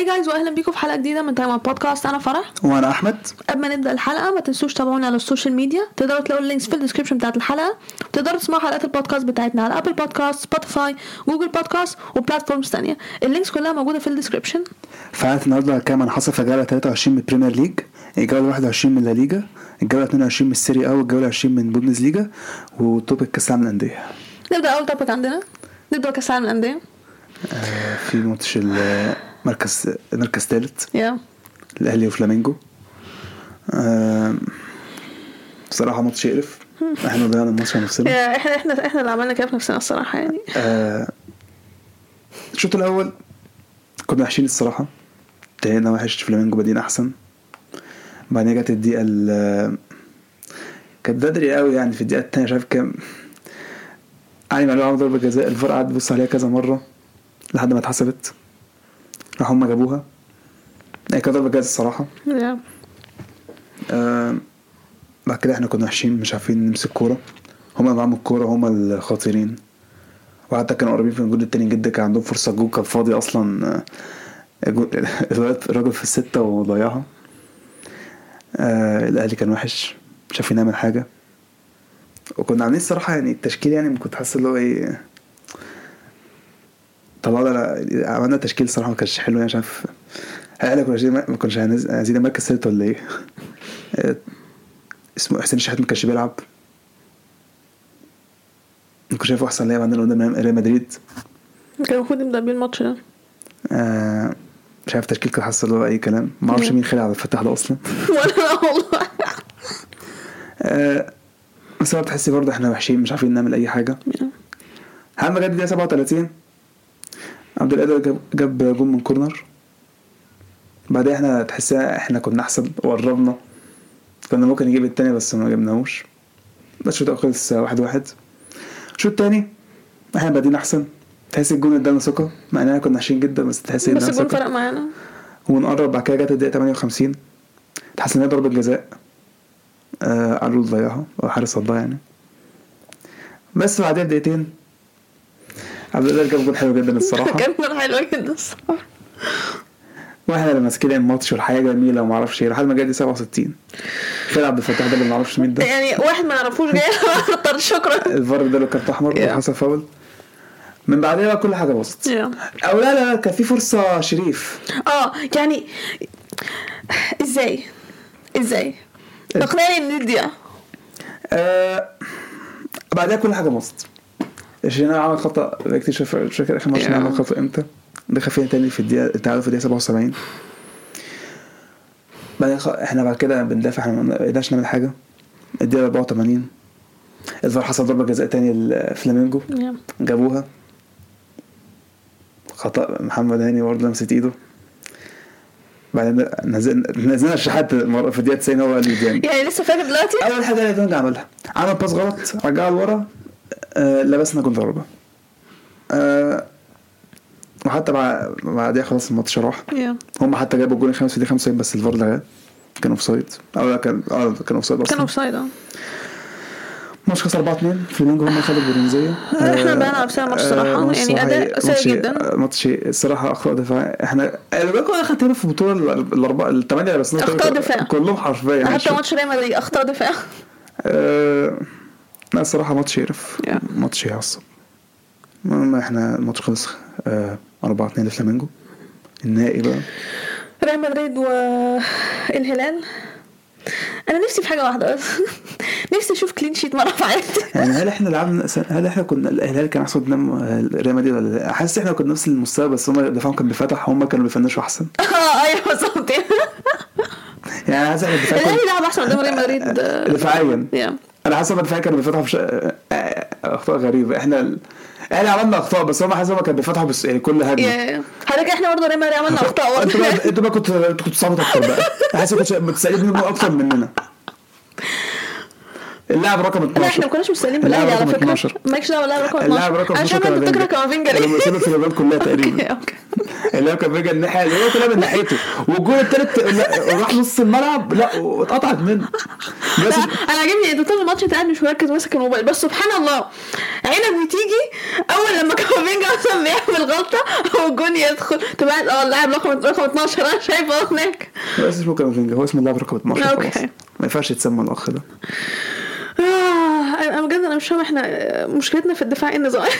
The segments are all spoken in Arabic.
Hi guys واهلا بيكم في حلقة جديدة من تايم بودكاست أنا فرح. وأنا أحمد. قبل ما نبدأ الحلقة ما تنسوش تابعونا على ال social media. تقدروا تلاقوا ال links في ال description بتاعت الحلقة. تقدروا تسمعوا حلقات البودكاست بتاعتنا على Apple Podcasts Spotify Google Podcasts و platforms تانية. ال links كلها موجودة في ال description فعلا النهارده كام هنحصل في الجولة؟ 23 من ال Premier League الجولة 21 من La Liga الجولة 22 من ال Serie A والجولة 20 من Bundesliga و topic كأس العالم للأندية. نبدأ أول topic عندنا. نبدأ كأس العالم للأندية. آه، في ماتش المركز مركز ثالث يا. الأهلي وفلامينجو. آه، بصراحه ماتش يقرف. إحنا ضيعنا الماتش على نفسنا. إحنا إحنا إحنا اللي عملنا كده في نفسنا الصراحة يعني. آه، الشوط الأول كنا وحشين الصراحة. انتهينا وحش فلامينجو بادين أحسن. بعدين جت الدقيقة ال كانت بدري قوي يعني في الدقيقة الثانية مش عارف كام. علي معلول عمل ضربة جزاء. الفار قعد يبص عليها كذا مرة لحد ما اتحسبت. راح هم جابوها. هي كانت ضربة جزاء الصراحة. يا آه بعد كده إحنا كنا وحشين مش عارفين نمسك كورة. هما معاهم الكورة هما الخطيرين وحتى كانوا قريبين في الجول التاني جدا كان عندهم فرصة جول كان فاضي أصلا. آه، الراجل في الستة وضيعها. آه الأهلي كان وحش مش عارفين نعمل حاجة. وكنا عاملين الصراحة يعني التشكيل يعني كنت حاسس اللي هو إيه طلعنا عملنا تشكيل صراحة ما كانش حلو يعني مش عارف إحنا كنا ما كناش عايزين المركز الثالث ولا إيه؟ اسمه حسين الشحات ما كانش بيلعب. كنت شايفه أحسن لاعب عندنا قدام ريال مدريد. كان المفروض نبدا بيه الماتش ده. آه مش عارف تشكيل كان حاسس اللي هو أي كلام. ما أعرفش مين خلع عبد الفتاح ده أصلا. ولا لا والله. آه بس بتحسي برضه إحنا وحشين مش عارفين نعمل أي حاجة. اهم جد دقيقة 37 عبد القادر جاب جاب جول من كورنر. بعدين إحنا تحسها إحنا كنا احسن وقربنا. كنا ممكن نجيب التاني بس ما جبناهوش. بس الشوط خلص واحد واحد. الشوط التاني إحنا بادئين أحسن. تحس الجون ادانا ثقة مع إننا كنا وحشين جدا بس تحس بس ادانا الجول ثقة. فرق معانا. ونقرب بعد كده جت الدقيقة 58 تحس ان هي ضربة جزاء. آه قالوا ضيعها أو حارس صدها يعني. بس بعدها بدقيقتين عبد القادر جاب جول حلو جدا الصراحة. كان جول حلو جدا الصراحة. وإحنا اللي ماسكين الماتش والحياة جميلة وما أعرفش إيه لحد ما جت دي 67 فين عبد الفتاح ده اللي ما أعرفش مين ده. يعني واحد ما نعرفوش جاي. شكرا. الفار اداله كارت أحمر. وحصل فاول. من بعدها بقى كل حاجة باظت. Yeah. أو لا لا لا كان في فرصة شريف. آه يعني إزاي؟ إزاي؟ اقنعني ان دي آه بعدها كل حاجة باظت. الشناوي عمل خطأ. شاف- مش فاكر آخر ماتش. عمل خطأ إمتى؟ دخل فينا تاني في الدقيقه التعادل في الدقيقة 77 بعدين خ... إحنا بعد كده بندافع إحنا ما قدرناش نعمل حاجة. الدقيقة 84 الفار حصل ضربة جزاء تاني لفلامينجو جابوها. خطأ. محمد هاني برضه لمست إيده. بعدين نزلنا نزلنا الشحات في الدقيقة 90 هو اللي يعني لسه فاكر دلوقتي؟ أول حاجة اللي عملها عمل pass غلط رجعها لورا. آه لبسنا جول ضربه آه وحتى بعد بعدها خلاص الماتش راح. Yeah. هم حتى جابوا الجول الخامس في الدقيقه 95 بس الفار لغاه كان offside أو لا كان آه كان offside كان أصلا offside آه. الماتش خلص 4 2 فلامينجو هم خدوا البرونزية. إحنا بقينا نفسنا الماتش صراحة، يعني أداء سيء جدا. ماتش الصراحه أخطاء دفاع. إحنا أنا خدت هنا في البطوله ال- الاربعه الثمانيه اللي بس أخطاء دفاع. كلهم حرفيا. حتى ماتش ريال مدريد أخطاء دفاع. آه، لا الصراحة ماتش يقرف Yeah. ماتش يعصب. المهم إحنا الماتش خلص آه، 4 2 لفلامينجو. النهائي بقى. ريال مدريد والهلال أنا نفسي في حاجة واحدة بس. نفسي أشوف clean sheet مرة في حياتي يعني هل إحنا لعبنا هل إحنا كنا الهلال كان أحسن قدام آه، ريال مدريد ولا لأ؟ حاسس إحنا كنا نفس المستوى بس هم دفاعهم كان بيفتح هم كانوا بيفنشوا أحسن. آه أيوه بالظبط. يعني حاسس إحنا الدفاع الاهلي لعب أحسن قدام ريال مدريد. آه، دفاعيا. yeah. أنا حاسس إن كانوا بيفتحوا بش... أخطاء غريبة. إحنا ال... إحنا عملنا أخطاء بس هم حاسس ان كانوا بيفتحوا بس يعني كل هجمه حضرتك إحنا برضه عملنا أخطاء. أنتوا برضه أنتوا بقى كنتوا كنتوا صعبوا أكتر بقى. حاسس كنتوا متسالين منه أكتر مننا. اللاعب رقم لا إحنا 12 ما كناش مستنيين اللاعب بالأهلي على رقم فكرة. 12 مالكش دعوة باللاعب رقم 12 اللاعب رقم أنا 12 شايف انت بتكره كامافينجا لما ليه سيبه في اليابان كلها تقريبا. أوكي. أوكي هو كان بيجي الناحية اللي هو كلها من ناحيته. والجول التالت لا، راح نص الملعب. لا واتقطعت منه. بس أنا عاجبني انت طول الماتش أنت قاعد مش مركز ماسك الموبايل. بس سبحان الله عينك بتيجي أول لما كافينجا أصلا بيعمل غلطة أو الجون يدخل تبقى آه اللاعب رقم رقم 12 أنا شايفه هناك. هو اسمه كامافينجا هو اسم اللاعب رقم 12 خلاص. okay. ما ينفعش يتسمى الأخ ده. أنا بجد أنا مش فاهمة إحنا مشكلتنا في الدفاع النظام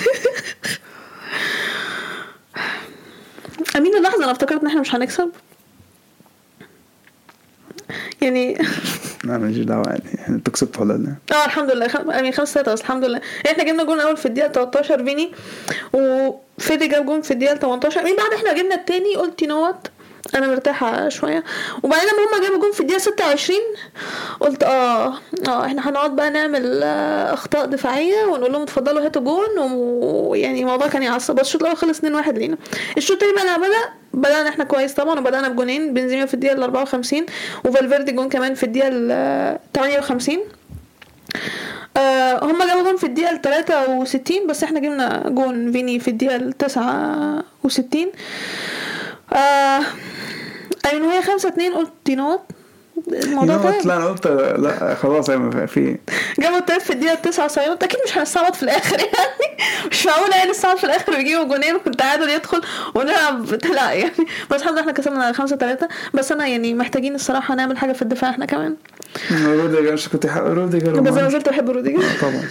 I mean اللحظه أنا افتكرت إن إحنا مش هنكسب. يعني لا ماليش دعوة يعني أنتوا كسبتوا ولا لا آه الحمد لله. خم... I mean خمسة ستة بس الحمد لله. إحنا جبنا جون أول في الدقيقة 13 فيني وفيدي جاب جون في الدقيقة 18 I mean بعد إحنا جبنا التاني؟ قلت you know what. أنا مرتاحة شوية. وبعدين لما هما جابوا جون في الدقيقة 26 قلت آه آه إحنا هنقعد بقى نعمل آه، أخطاء دفاعية ونقول لهم اتفضلوا هاتوا جون ويعني الموضوع كان يعصب. بس الشوط الأول خلص 2-1 لينا. الشوط التاني بقى لما بدأ بدأنا إحنا كويس طبعا وبدأنا بجونين. بنزيما في الدقيقة ال 54 وفالفيردي جون كمان في الدقيقة ال 58 آه هما جابوا جون في الدقيقة ال 63 بس إحنا جبنا جون فيني في الدقيقة ال 69 آه يعني وهي 5 2 قلت you know what الموضوع؟ تمام لا أنا قلت لا خلاص أيوه في. جابوا التالت في الدقيقة 79 قلت أكيد مش هنستعبط في الآخر يعني. مش معقولة يعني نستعبط في الآخر ويجيبوا جونين والتعادل يدخل ونلعب. لا يعني. بس الحمد لله إحنا كسبنا 5 3 بس أنا يعني محتاجين الصراحة نعمل حاجة في الدفاع إحنا كمان. روديجر مش كنت روديجر بس أنا زلت بحب روديجر. طبعا.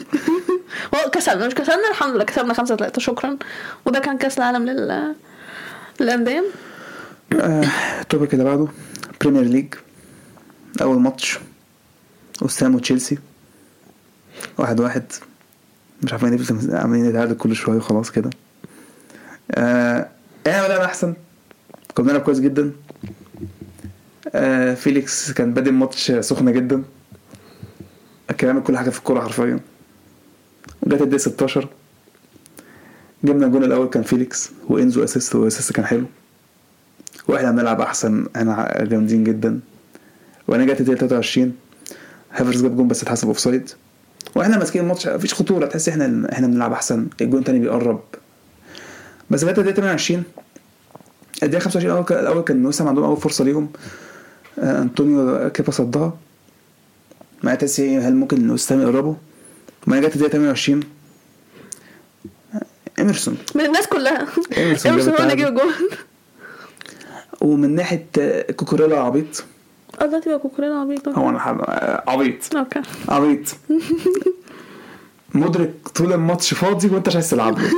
هو كسبنا مش كسبنا الحمد لله كسبنا خمسة ثلاثة شكرا. وده كان كأس العالم لل للأندية. آه، ال topic اللي بعده Premier League أول ماتش وست هام وتشيلسي. واحد واحد. مش عارفين نفس عاملين نتعادل كل شوية وخلاص كده. آه إحنا بدأنا أحسن. كنا بنلعب كويس جدا. آه فيليكس كان بادئ الماتش سخنه جدا. كان كل حاجة في الكورة حرفيا. وجت الدقيقة 16 جبنا الجون الأول كان فيليكس وإنزو assist و assist كان حلو. وإحنا بنلعب أحسن. إحنا جامدين جدا. وأنا جت الدقيقه 23 هافرز جاب جون بس اتحسب offside وإحنا ماسكين الماتش. مفيش خطورة. تحس إحنا إحنا بنلعب أحسن. الجون تاني بيقرب. بس جت الدقيقه 28 الدقيقة 25 الأول كان الأول كان وست هام عندهم أول فرصة ليهم. آه، أنطونيو كيبا صدها. مع تحس إيه، هل ممكن وست هام يقربوا ما جت الدقيقه 28 آه، ايمرسون من الناس كلها. ايمرسون هو اللي. جاب جول ومن ناحية كوكوريلا عبيط. آه ده تبقى كوكوريلا عبيط. هو أنا حب... آه، عبيط. okay. عبيط. مودريك طول الماتش فاضي وأنت مش عايز تلعب له.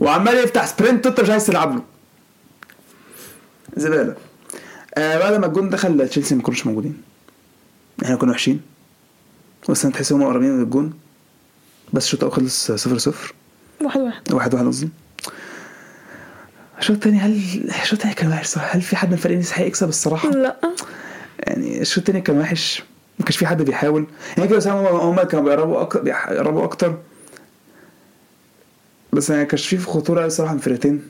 وعمال يفتح sprint وأنت مش عايز تلعب له. زبالة. آه بعد ما الجون دخل تشيلسي ما كانوش موجودين. إحنا كنا وحشين. بس أنا تحس هم قريبين من الجون. بس الشوط الأول خلص 0 0 واحد واحد. واحد واحد قصدي. الشوط التاني هل الشوط التاني كان وحش صح هل في حد من الفريقين يستحق يكسب الصراحة؟ لا. يعني الشوط التاني كان وحش ما كانش في حد بيحاول. يعني كده هم كانوا بيقربوا أكتر بيقربوا أكتر. بس يعني كانش في خطورة الصراحه من الفرقتين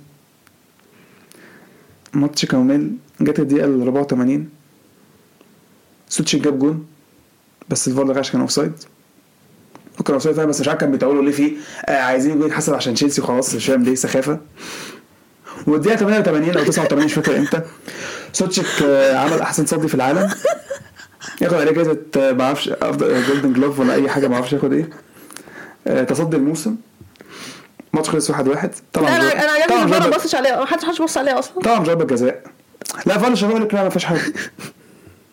ماتش كامل جت الدقيقة ال 84 سوتشيك جاب جون بس الفار لغاش كان offside وكان offside بس مش عارف كان بيتقولوا ليه فيه آه عايزين يجوا يتحسب عشان تشيلسي وخلاص مش فاهم ليه سخافة. والدقيقة 88 أو 89 مش فاكر إمتى. سوتشيك آه، عمل أحسن صدي في العالم. ياخد عليه جايزة آه، ما أعرفش أفضل golden glove ولا أي حاجة ما أعرفش ياخد إيه. آه، تصدي الموسم. ماتش خلص 1 1 طبعا أنا أنا عجبني الفار ما بصش عليها. ما حدش حدش بص عليها أصلا. طبعا ضربه جزاء لا فعلا الشباب قال لك لا ما فيهاش حاجة.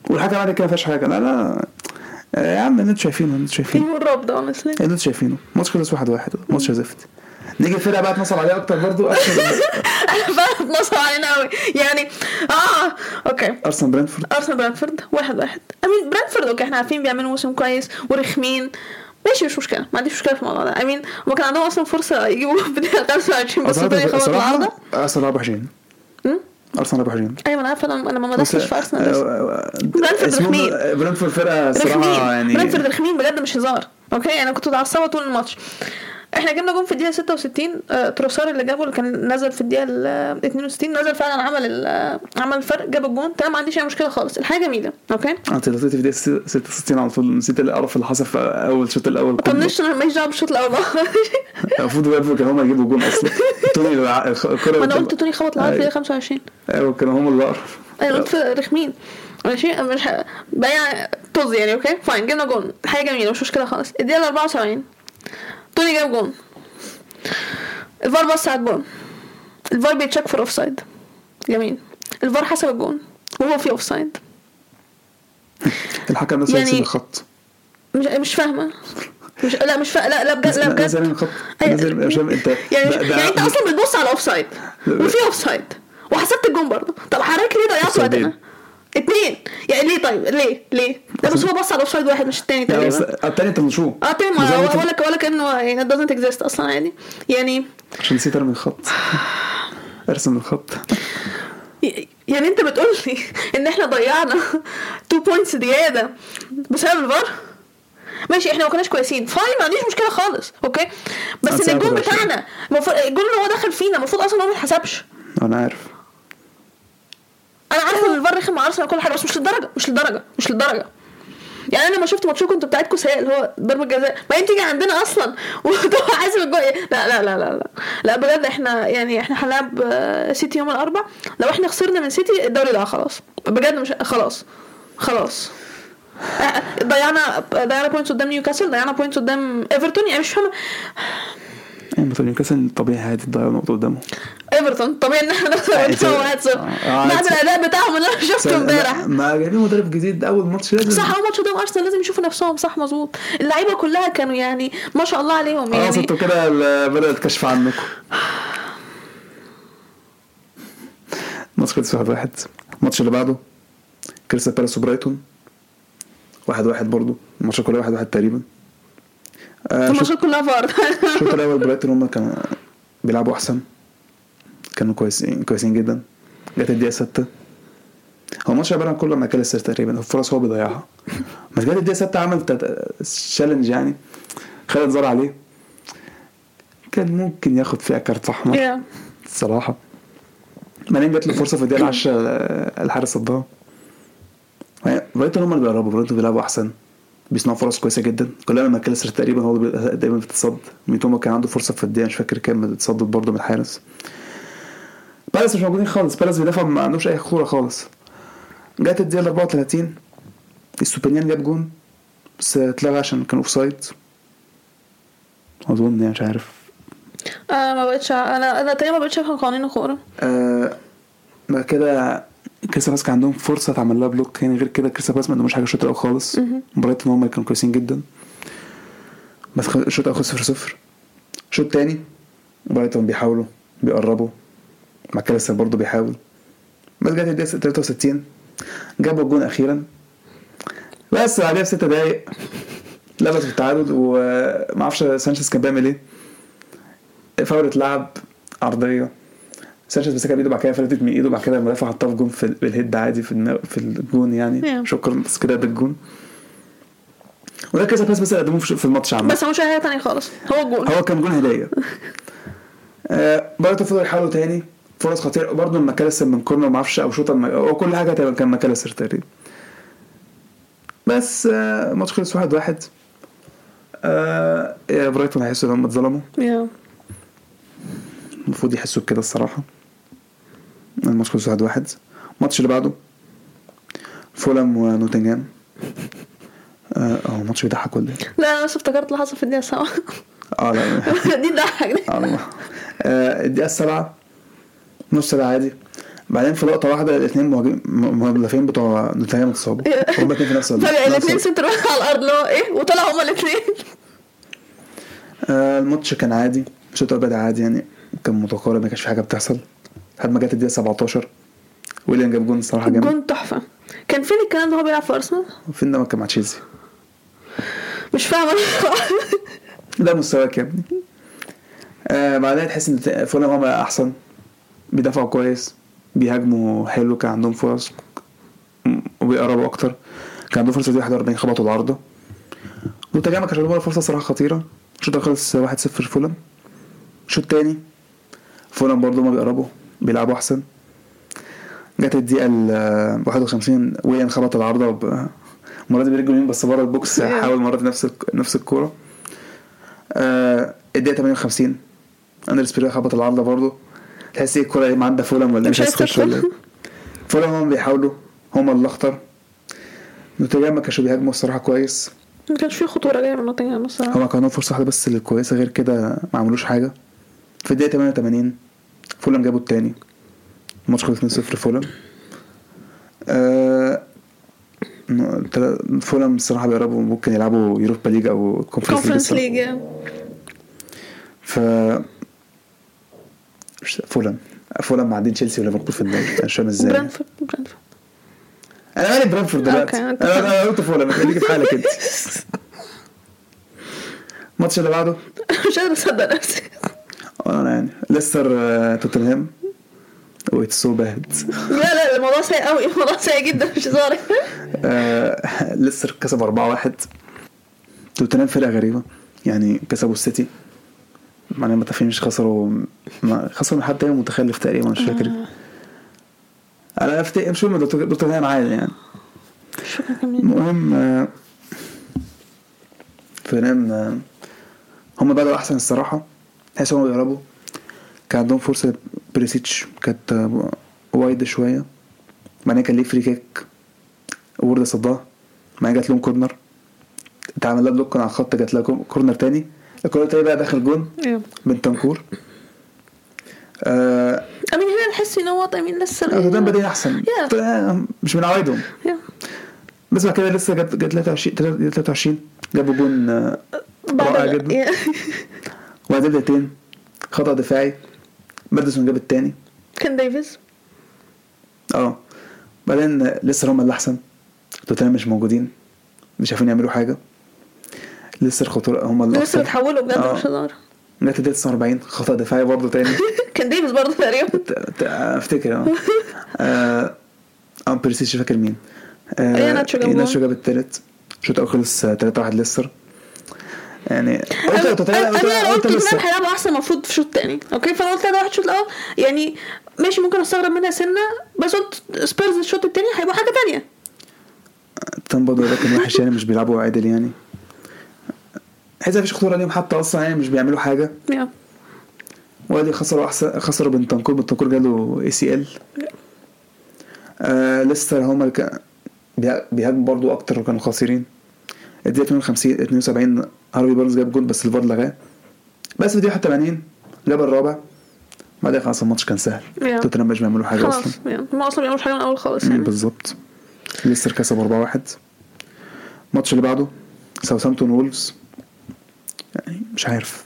والحكم قال لك ما فيهاش حاجة. لا لا آه، يا عم اللي أنتوا شايفينه اللي أنتوا في شايفينه الراب ده honestly. اللي أنتوا شايفينه. ماتش خلص 1 1 ماتش زفت. نيجي الفرقه بقى اتنصب عليها أكتر برضو أرسنال. أنا فعلا اتنصب علينا قوي يعني آه okay. أرسنال برنتفورد أرسنال برنتفورد واحد واحد. I mean برنتفورد okay إحنا عارفين بيعملوا موسم كويس ورخمين. ماشي مش مشكلة. ما عنديش مشكلة في الموضوع ده. I mean هما كان عندهم أصلا فرصة يجيبوا الدقيقه 25 بس الدنيا خبط العارضه أرسنال 24 مم؟ أرسنال 24 أيوه أنا عارفة أنا ما مدستش في أرسنال. برنتفورد برنتفورد رخمين. برنتفورد فرقة الصراحه يعني برنتفورد رخمين بجد مش هزار. okay أنا كنت متعصبه طول الماتش. إحنا جبنا جون في الدقيقة 66 آه، تروسار اللي جابه اللي كان نزل في الدقيقة ال 62 نزل فعلا عمل آه، عمل الفرق جاب الجون. تمام ما عنديش أي مشكلة خالص الحاجة جميلة okay؟ انت لطيتي في دقيقه 66 على طول نسيت القرف اللي حصل في أول الشوط الأول. طنشت أنا ماليش دعوة بالشوط الأول المفروض بقى كانوا هم يجيبوا جون أصلا. توني الكره ما أنا قلت توني خبط العارضة في الدقيقة 25 أيوه كانوا هم اللي اقرف أنا قلت رخمين. ماشي؟ مش ه... بيع طز يعني okay؟ fine جبنا جون. حاجة جميلة مش مشكلة خالص. الدقيقة 74 توني جاب جون الفار بص على الجون الفار بيت check في ال offside جميل الفار حسب الجون وهو في offside الحكم نزل يعني- الخط. مش مش فاهمه. مش لا مش فا... لا لا بجد لا بجد. نزل نزل مش فاهم انت يعني ده- يعني انت أصلا بتبص على ال offside وفي offside وحسبت الجون برضه. طب حضرتك ليه ضيعت. وقتنا؟ اتنين. يعني ليه طيب؟ ليه؟ ليه؟ بس هو بص على ال offside واحد مش بس تقريبا. التاني انت مشوه آه انت- ولا ولا كأنه يعني it doesn't exist أصلا عادي. يعني عشان نسيت أرمي الخط. ارسم الخط. يعني أنت بتقول لي إن إحنا ضيعنا 2 points زيادة بسبب الفار؟ ماشي إحنا ما كناش كويسين. fine ما عنديش مشكلة خالص okay؟ بس إن الرشيد. بتاعنا المفروض الجون اللي هو دخل فينا المفروض أصلا هو ما يتحسبش أنا عارف أنا عارفه ان الفار رخم ارسنال كل حاجة بس مش للدرجة مش للدرجة مش للدرجة. يعني أنا لما شفت ماتشكم أنتوا بتاعتكم سيء اللي هو ضربة جزاء. بعدين تيجي عندنا أصلا وتبقى حاسب الجول لا لا لا لا لا. لا بجد إحنا يعني إحنا هنلعب آه، سيتي يوم الأربع. لو إحنا خسرنا من سيتي الدوري ده خلاص. بجد مش خلاص خلاص. آه، ضيعنا ضيعنا points قدام نيوكاسل ضيعنا points قدام إيفرتون. يعني مش فاهمة. يعني مثلا نيوكاسل طبيعي عادي تضيع نقطة قدامه إيفرتون طبيعي إن إحنا نخسر آه، ونسوي آه، 1-0 آه، بعد الأداء بتاعهم اللي أنا شفته امبارح. ما- جايبين مدرب جديد أول ماتش لازم. صح أول ماتش قدام أرسنال لازم يشوفوا نفسهم. صح مظبوط. اللعيبة كلها كانوا يعني ما شاء الله عليهم خلاص يعني أنتوا كده بدأ الكشف عنكم. الماتش خلص واحد واحد. الماتش اللي بعده كريستال بالاس وبرايتون. واحد واحد برضه الماتش كله واحد واحد تقريبا. آه الماتشات كلها فار الشوط الأول برايتون هم كانوا بيلعبوا أحسن. كانوا كويسين كويسين جدا. جت الدقيقة 6 هو الماتش عبارة عن كله ماكاليستر تقريبا الفرص هو بيضيعها. بس جت الدقيقة 6 عمل challenge يعني. خالد زار عليه. كان ممكن ياخد فيها كارت احمر. الصراحه بعدين جات له فرصة في الدقيقة 10 الحارس صدها برايتون هم اللي بيقربوا برايتون بيلعبوا أحسن. بيصنعوا فرص كويسة جدا. كلها ماكاليستر تقريبا هو دايما بتتصد ميتوما كان عنده فرصة في الدقيقة مش فاكر كام اتصدت برضه من الحارس بالاس مش موجودين خالص. بالاس بيدافع ما عندوش أي خطوره خالص. جت الدقيقة 34 إستوبينان جاب جون بس اتلغى عشان كان offside أظن يعني مش عارف. آه ما بقتش أنا أنا تقريبا ما بقتش أفهم قوانين الكوره آه بعد كده كريستال بالاس كان عندهم فرصة تعمل لها block يعني غير كده كريستال بالاس ما عندهمش حاجة الشوط الأول خالص. برايتون هم كانوا كويسين جدا. بس الشوط الأول 0 0 الشوط الثاني برايتون بيحاولوا بيقربوا. ماكاليستر برضه بيحاول. بس جت الدقيقة 63 جابوا الجون أخيرا. بس بعدها بست دقايق لبسوا التعادل وما أعرفش سانشيز كان بيعمل إيه. فاول اتلعب عرضية. سانشيز مسكها بايده بعد كده فلتت من ايده بعد كده المدافع حطها في جون في ال- بال head عادي في في الجون يعني. Yeah. شكرا بس كده ده الجون وده كذا بس بس قدموه في الماتش عامة. بس هو مش حاجة تانية خالص. هو الجول هو كان جون هدية. آه برضه فضلوا يحاولوا تاني. فرص خطيرة. برضه ماكاليستر من كورنر ما أعرفش أو شوطة الم- هو كل حاجة تقريباً كان ماكاليستر تقريبا. بس آه الماتش خلص واحد واحد. آه يا برايتون هيحسوا إن هم اتظلموا. Yeah. المفروض يحسوا بكده الصراحة. الماتش خلص واحد واحد. الماتش اللي بعده فولام ونوتنجهام. آه الماتش بيضحك ولا إيه؟ لا أنا بس افتكرت اللي حصل في الدقيقة السابعة. آه لا. دي تضحك آه، آه، الدقيقة السابعة نص ساعة عادي. بعدين في لقطة واحدة الاثنين مهاجمين بتوع نوتنجهام اتصابوا. هما الاثنين في نفس ال- فجاه نفس الاثنين ال- center على الأرض اللي هو إيه؟ وطلعوا هما الاثنين آه، الماتش كان عادي الشوط الأول بدأ عادي يعني. كان متقارب ما كانش في حاجة بتحصل. لحد ما جت الدقيقة 17 ويليان جاب جون الصراحة جامد. جون تحفة. كان فين الكلام ده؟ هو بيلعب في أرسنال؟ فين ده؟ كان مع تشيلسي. مش فاهمة. ده مستواك يا ابني. آه بعدين تحس إن فولهام هم أحسن. بيدافعوا كويس. بيهاجموا حلو. كان عندهم فرص. وبيقربوا أكتر. كان عندهم فرصة دي 41 خبطوا العارضة. نوتنجهام ما كانش عندهم فرصة صراحة خطيرة. الشوط خلص 1-0 فولهام. الشوط التاني فولهام برضه ما بيقربوا بيلعبوا أحسن. جت الدقيقة ال 51 ويليان خبط العارضة وب- المرة دي برجله اليمين بس بره ال box حاول مره نفس نفس الكورة. آه الدقيقة 58 اندرياس بيريرا خبط العارضة برضه تحس إيه الكورة إيه معدى فولهام ولا مش عايز تخش ولا. إيه؟ فولهام هم بيحاولوا هم اللي أخطر. نوتنجهام ما كانش بيهاجموا الصراحة كويس. ما كانش فيه خطورة جاية من نوتنجهام الصراحة. هما كان عندهم فرصة واحدة بس اللي كويسة غير كده ما عملوش حاجة. في الدقيقة 88 فولهام جابوا التاني. الماتش خلص 2-0 فولهام آه تلا- فولهام الصراحه بيقربوا ممكن يلعبوا يوروبا ليج أو كونفرنس كونفرنس ليج ف فولهام فولهام معدين تشيلسي وليفربول في الدوري. أنا مش فاهم إزاي. برينتفورد برينتفورد أنا مالي برينتفورد دلوقتي. أنا أنا قلت فولهام خليكي في حالك أنت. الماتش اللي بعده؟ مش قادر أصدق نفسي. أنا يعني. ليستر آه، توتنهام. It's so bad لا لا الموضوع سيء قوي الموضوع سيء جدا مش هزار آه، ليستر كسب 4-1 توتنهام فرقة غريبة. يعني كسبوا السيتي. معناها ما تفهمش خسروا ما خسروا من حد تاني متخلف تقريبا مش فاكر. أنا افتكر مش مهم توت- توتنهام عادي يعني. المهم آه، توتنهام آه، هم بدأوا أحسن الصراحة. تحس هم بيقربوا كان عندهم فرصه بريسيتش كانت آه، wide شوية بعدين كان ليه free kick وورد صدها بعدين جات لهم corner اتعمل لها block على الخط جات لها corner تاني ال corner التاني بقى داخل جون بنتنكور آه امين هنا نحس ان هو امين لسه توتنهام بادئين احسن. آه، مش من عوايدهم. بس بعد كده لسه جت جت 23 23 جابوا جون آه، رائع جدا وبعدين دقيقتين خطأ دفاعي ماديسون جاب التاني. كان ديفيز؟ آه. بعدين لسه هم اللي احسن توتنهام مش موجودين. مش عارفين يعملوا حاجة. لسه الخطوره هم اللي لسه أكتر بتحولوا بجد آه. مش هزار. جت الدقيقه 49 خطأ دفاعي برضه تاني. كان ديفيز برضه تقريبا. أفتكر آه. آه بريسيتش مش فاكر مين؟ آه جون. إيناتشو جاب التالت. الشوط الأول خلص 3 1 ليستر. يعني قلت أنا قلت لسه. توتنهام هيلعبوا أحسن المفروض في الشوط الثاني أوكي؟ فأنا قلت ده واحد الشوط الأول يعني ماشي ممكن أستغرب منها سنة بس قلت سبيرز الشوط الثاني هيبقى حاجة ثانية برضه ده كان وحش يعني مش بيلعبوا عدل يعني. حيث مفيش خطورة ليهم حتى أصلا يعني مش بيعملوا حاجة. وأدي خسروا احسن خسروا بنتنكور بنتنكور جاله ACL ليستر هم اللي كان بيها- بيهاجموا برضو أكتر وكانوا خاسرين. الدقيقة 52 72 هارفي بارنز جاب جول بس الفار لغاه. بس في الدقيقة 81 جاب الرابع. بعدين خلاص الماتش كان سهل. توتنهام مش بيعملوا حاجة خلاص أصلا. يعني هم أصلا بيعملوش حاجة من الأول خالص يعني. بالظبط. ليستر كسب 4-1 الماتش اللي بعده ساوثهامبتون وولفز. يعني مش عارف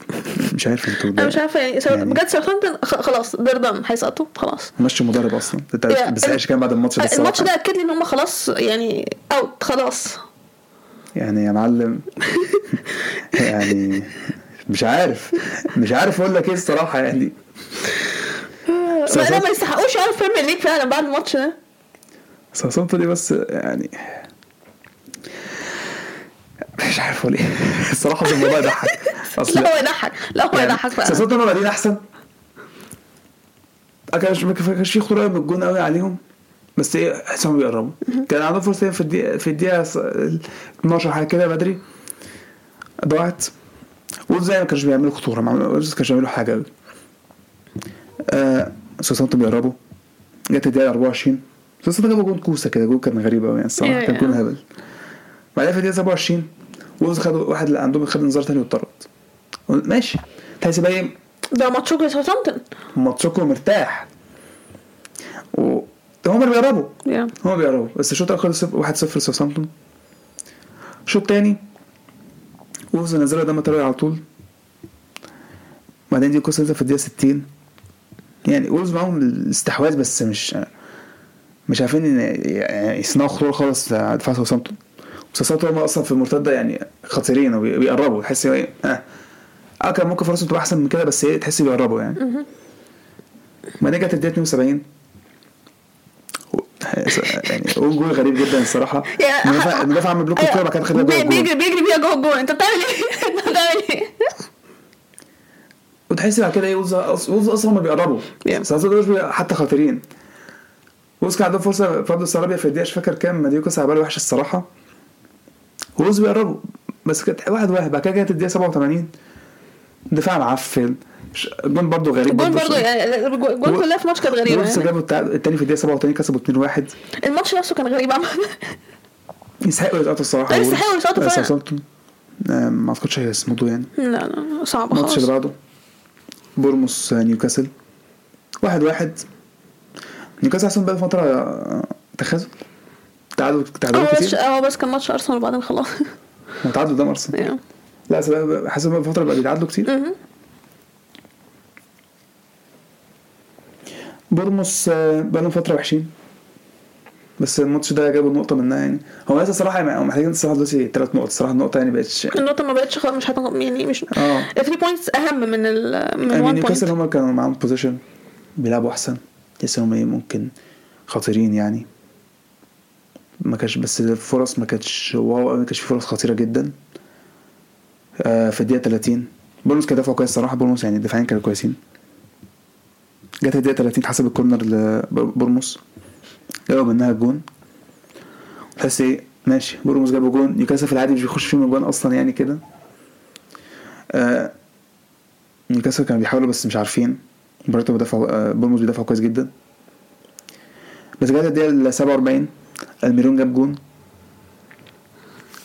مش عارف أنتوا أنا مش عارفة يعني, سو... يعني- بجد ساوثهامبتون خلاص they're done هيسقطوا خلاص. مشي مدرب أصلا. انت عايش كان بعد الماتش ده الماتش. ده أكد لي إن هم خلاص يعني out خلاص. يعني يا معلم. يعني مش عارف. مش عارف أقول لك إيه الصراحة يعني. ما لا ما يستحقوش يقعدوا في البريمير ليج فعلا بعد الماتش ده. ساوثهامبتون دي بس يعني مش عارف أقول إيه. الصراحة ده الموضوع يضحك. لا هو يضحك. لا هو يضحك فعلا ساوثهامبتون بادئين أحسن؟ ما كانش ما كانش في خطوره من الجون قوي عليهم. بس إيه حسهم بيقربوا. كان عندهم فرصة في الدقيقه في الدقيقة س- 12 حاجة كده بدري. ضاعت. وولز زي ما كانوش بيعملوا خطورة ما وولز كانوش بيعملوا حاجة قوي آه ساوثهامبتون بيقربوا. جت الدقيقة 24 ساوثهامبتون جابوا جون كوسة كده جون كان غريب قوي يعني الصراحة Yeah, كان جون yeah. هبل. بعدين في الدقيقة 27 وولز خدوا واحد اللي عندهم خد انذار تاني واتطرد. ماشي. تحس بقى إيه؟ ده ماتشوكو ساوثهامبتون ماتشوكو مرتاح. و هما اللي بيقربوا. يا هما بيقربوا. بس الشوط الأول خلص 1-0 ساوثهامبتون الشوط الثاني وولفز نزلوا قدام الطريق على طول. بعدين دي كوسا في الدقيقة 60 يعني وولفز معاهم الاستحواذ بس مش مش عارفين يعني يصنعوا خطوره خالص دفاع ساوثهامبتون. ساوثهامبتون هم أصلا في المرتدة يعني خطيرين وبيقربوا تحس إيه آه. كان ممكن فرصهم تبقى أحسن من كده بس إيه تحس بيقربوا يعني. بعدين جت الدقيقة 72 و- يعني اون جول غريب جدا الصراحة. المدافع عمل بلوك الكورة بعد كده خدها جوه الجول بيجري بيجري بيها جوه الجول. أنت بتعمل إيه؟ أنت بتعمل إيه؟ وتحس بعد كده إيه وولز أصلا هم بيقربوا. Yeah. بي- حتى خطيرين. وولز كان عندهم فرصة فاردو سارابيا في الدقيقة مش فاكر كام مديوكا ساعبالي وحش الصراحة. وولز بيقربوا. بس كانت واحد واحد. بعد كده جت الدقيقة 87 دفاع معفن. مش- جون برضه غريب الجول برضه يعني الجول الجول كلها في ماتش كانت غريبة يعني. جابوا التاني في الدقيقة 87 كسبوا 2-1 الماتش نفسه كان غريب عامة. يستحقوا يتقاطعوا الصراحة يستحقوا يتقاطعوا فعلا. آه، ما اعتقدش هيصمدوا يعني. لا لا صعبة الماتش اللي خالص. بعده بورنموث آه، نيوكاسل. واحد واحد. نيوكاسل أحسن بقى فترة آه، تخاذل. تعادل بس كتير. هو بس كان ماتش أرسنال وبعدين خلاص. تعادل قدام أرسنال. لا حاسس بقى فترة بقى بيتعادلوا كتير. بورنموث آه، بقى لهم فترة وحشين. بس الماتش ده جابوا نقطه منها يعني. هو لسه الصراحه يعني محتاجين الصراحة دلوقتي ثلاث نقط. الصراحه النقطة يعني بقتش النقطة ما بقتش خلاص مش. يعني مش آه. 3 points أهم من ال من يعني 1 نيوكاسل point هم كانوا معاهم possession بيلعبوا أحسن. لسه هم إيه ممكن خطيرين يعني. ما كانش بس الفرص ما كانتش wow ما كانش في فرص خطيرة جدا. آه في الدقيقة 30 بورنموث كان دفاعه كويس الصراحه بورنموث يعني الدفاعين كانوا كويسين. جت الدقيقه 30 حسب ال corner لبورنموث جابوا منها الجون تحس إيه؟ ماشي. بورنموث جابوا جون. نيوكاسل في العادي مش بيخش فيهم الجون أصلا يعني كده. آه نيوكاسل كانوا بيحاولوا بس مش عارفين. برايتون بيدافعوا آه، بورنموث بيدافعوا كويس جدا. بس جت الدقيقة ال 47 ألميرون جاب جون.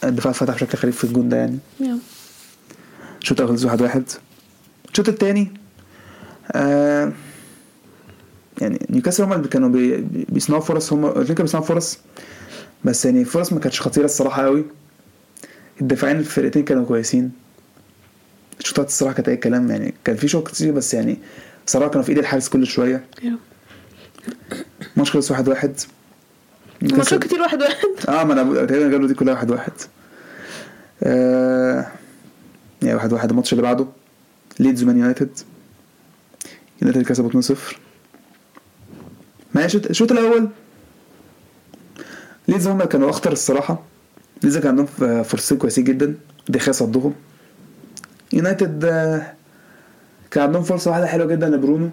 الدفاع فتح بشكل غريب في الجون ده يعني. الأول خلص واحد واحد. الشوط التاني آه يعني نيوكاسل هم اللي كانوا بي بي- بيصنعوا فرص هم كانوا بيصنعوا فرص بس يعني الفرص ما كانتش خطيرة الصراحة قوي الدفاعين الفرقتين كانوا كويسين. الشوطات الصراحة كانت أي كلام يعني كان في شوط كتير بس يعني صراحة كانوا في إيد الحارس كل شوية. ماتش خلص واحد واحد. ماتشات كتير واحد واحد. آه ما أنا تقريبا الجولة دي كلها واحد واحد. آه يعني واحد واحد. الماتش اللي بعده ليدز مان يونايتد يونايتد كسبوا 2-0 ماشي الشوط- الأول. ليدز هم كانوا أخطر الصراحة. ليدز كان عندهم فرصتين كويسين جدا. دخيا صدهم. يونايتد آه، كان عندهم فرصة واحدة حلوة جدا لبرونو.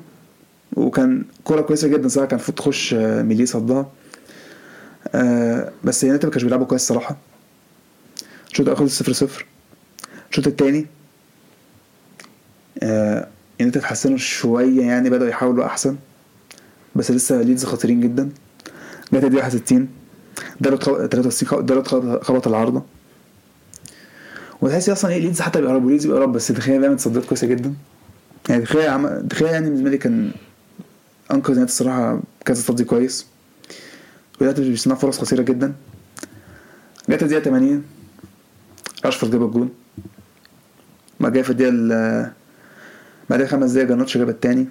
وكان كوره كويسة جدا صراحة. كان المفروض تخش آه، ميليه صدها. آه بس يونايتد ما كانش بيلعبوا كويس الصراحة. الشوط الأول خلص 0 0 الشوط الثاني يونايتد اتحسنوا شوية يعني بدأوا يحاولوا أحسن. بس لسه ليدز خطيرين جدا. جت دي 61 دالوت خب... 63 خب... دالوت خب- خبط العارضة. وتحس أصلا إيه ليدز حتى بيقربوا ليدز بيقرب بس دخيا بيعمل تصديات كويسة جدا. يعني دخيا عم... دخيا يعني بالنسبة لي كان انقذ يونايتد الصراحة كذا تصدي كويس. ويونايتد بيصنع فرص خطيرة جدا. جت الدقيقه 80 راشفورد جاب الجون. بعد كده في الدقيقة ال- بعدها خمس دقايق جرناتشو جاب التاني.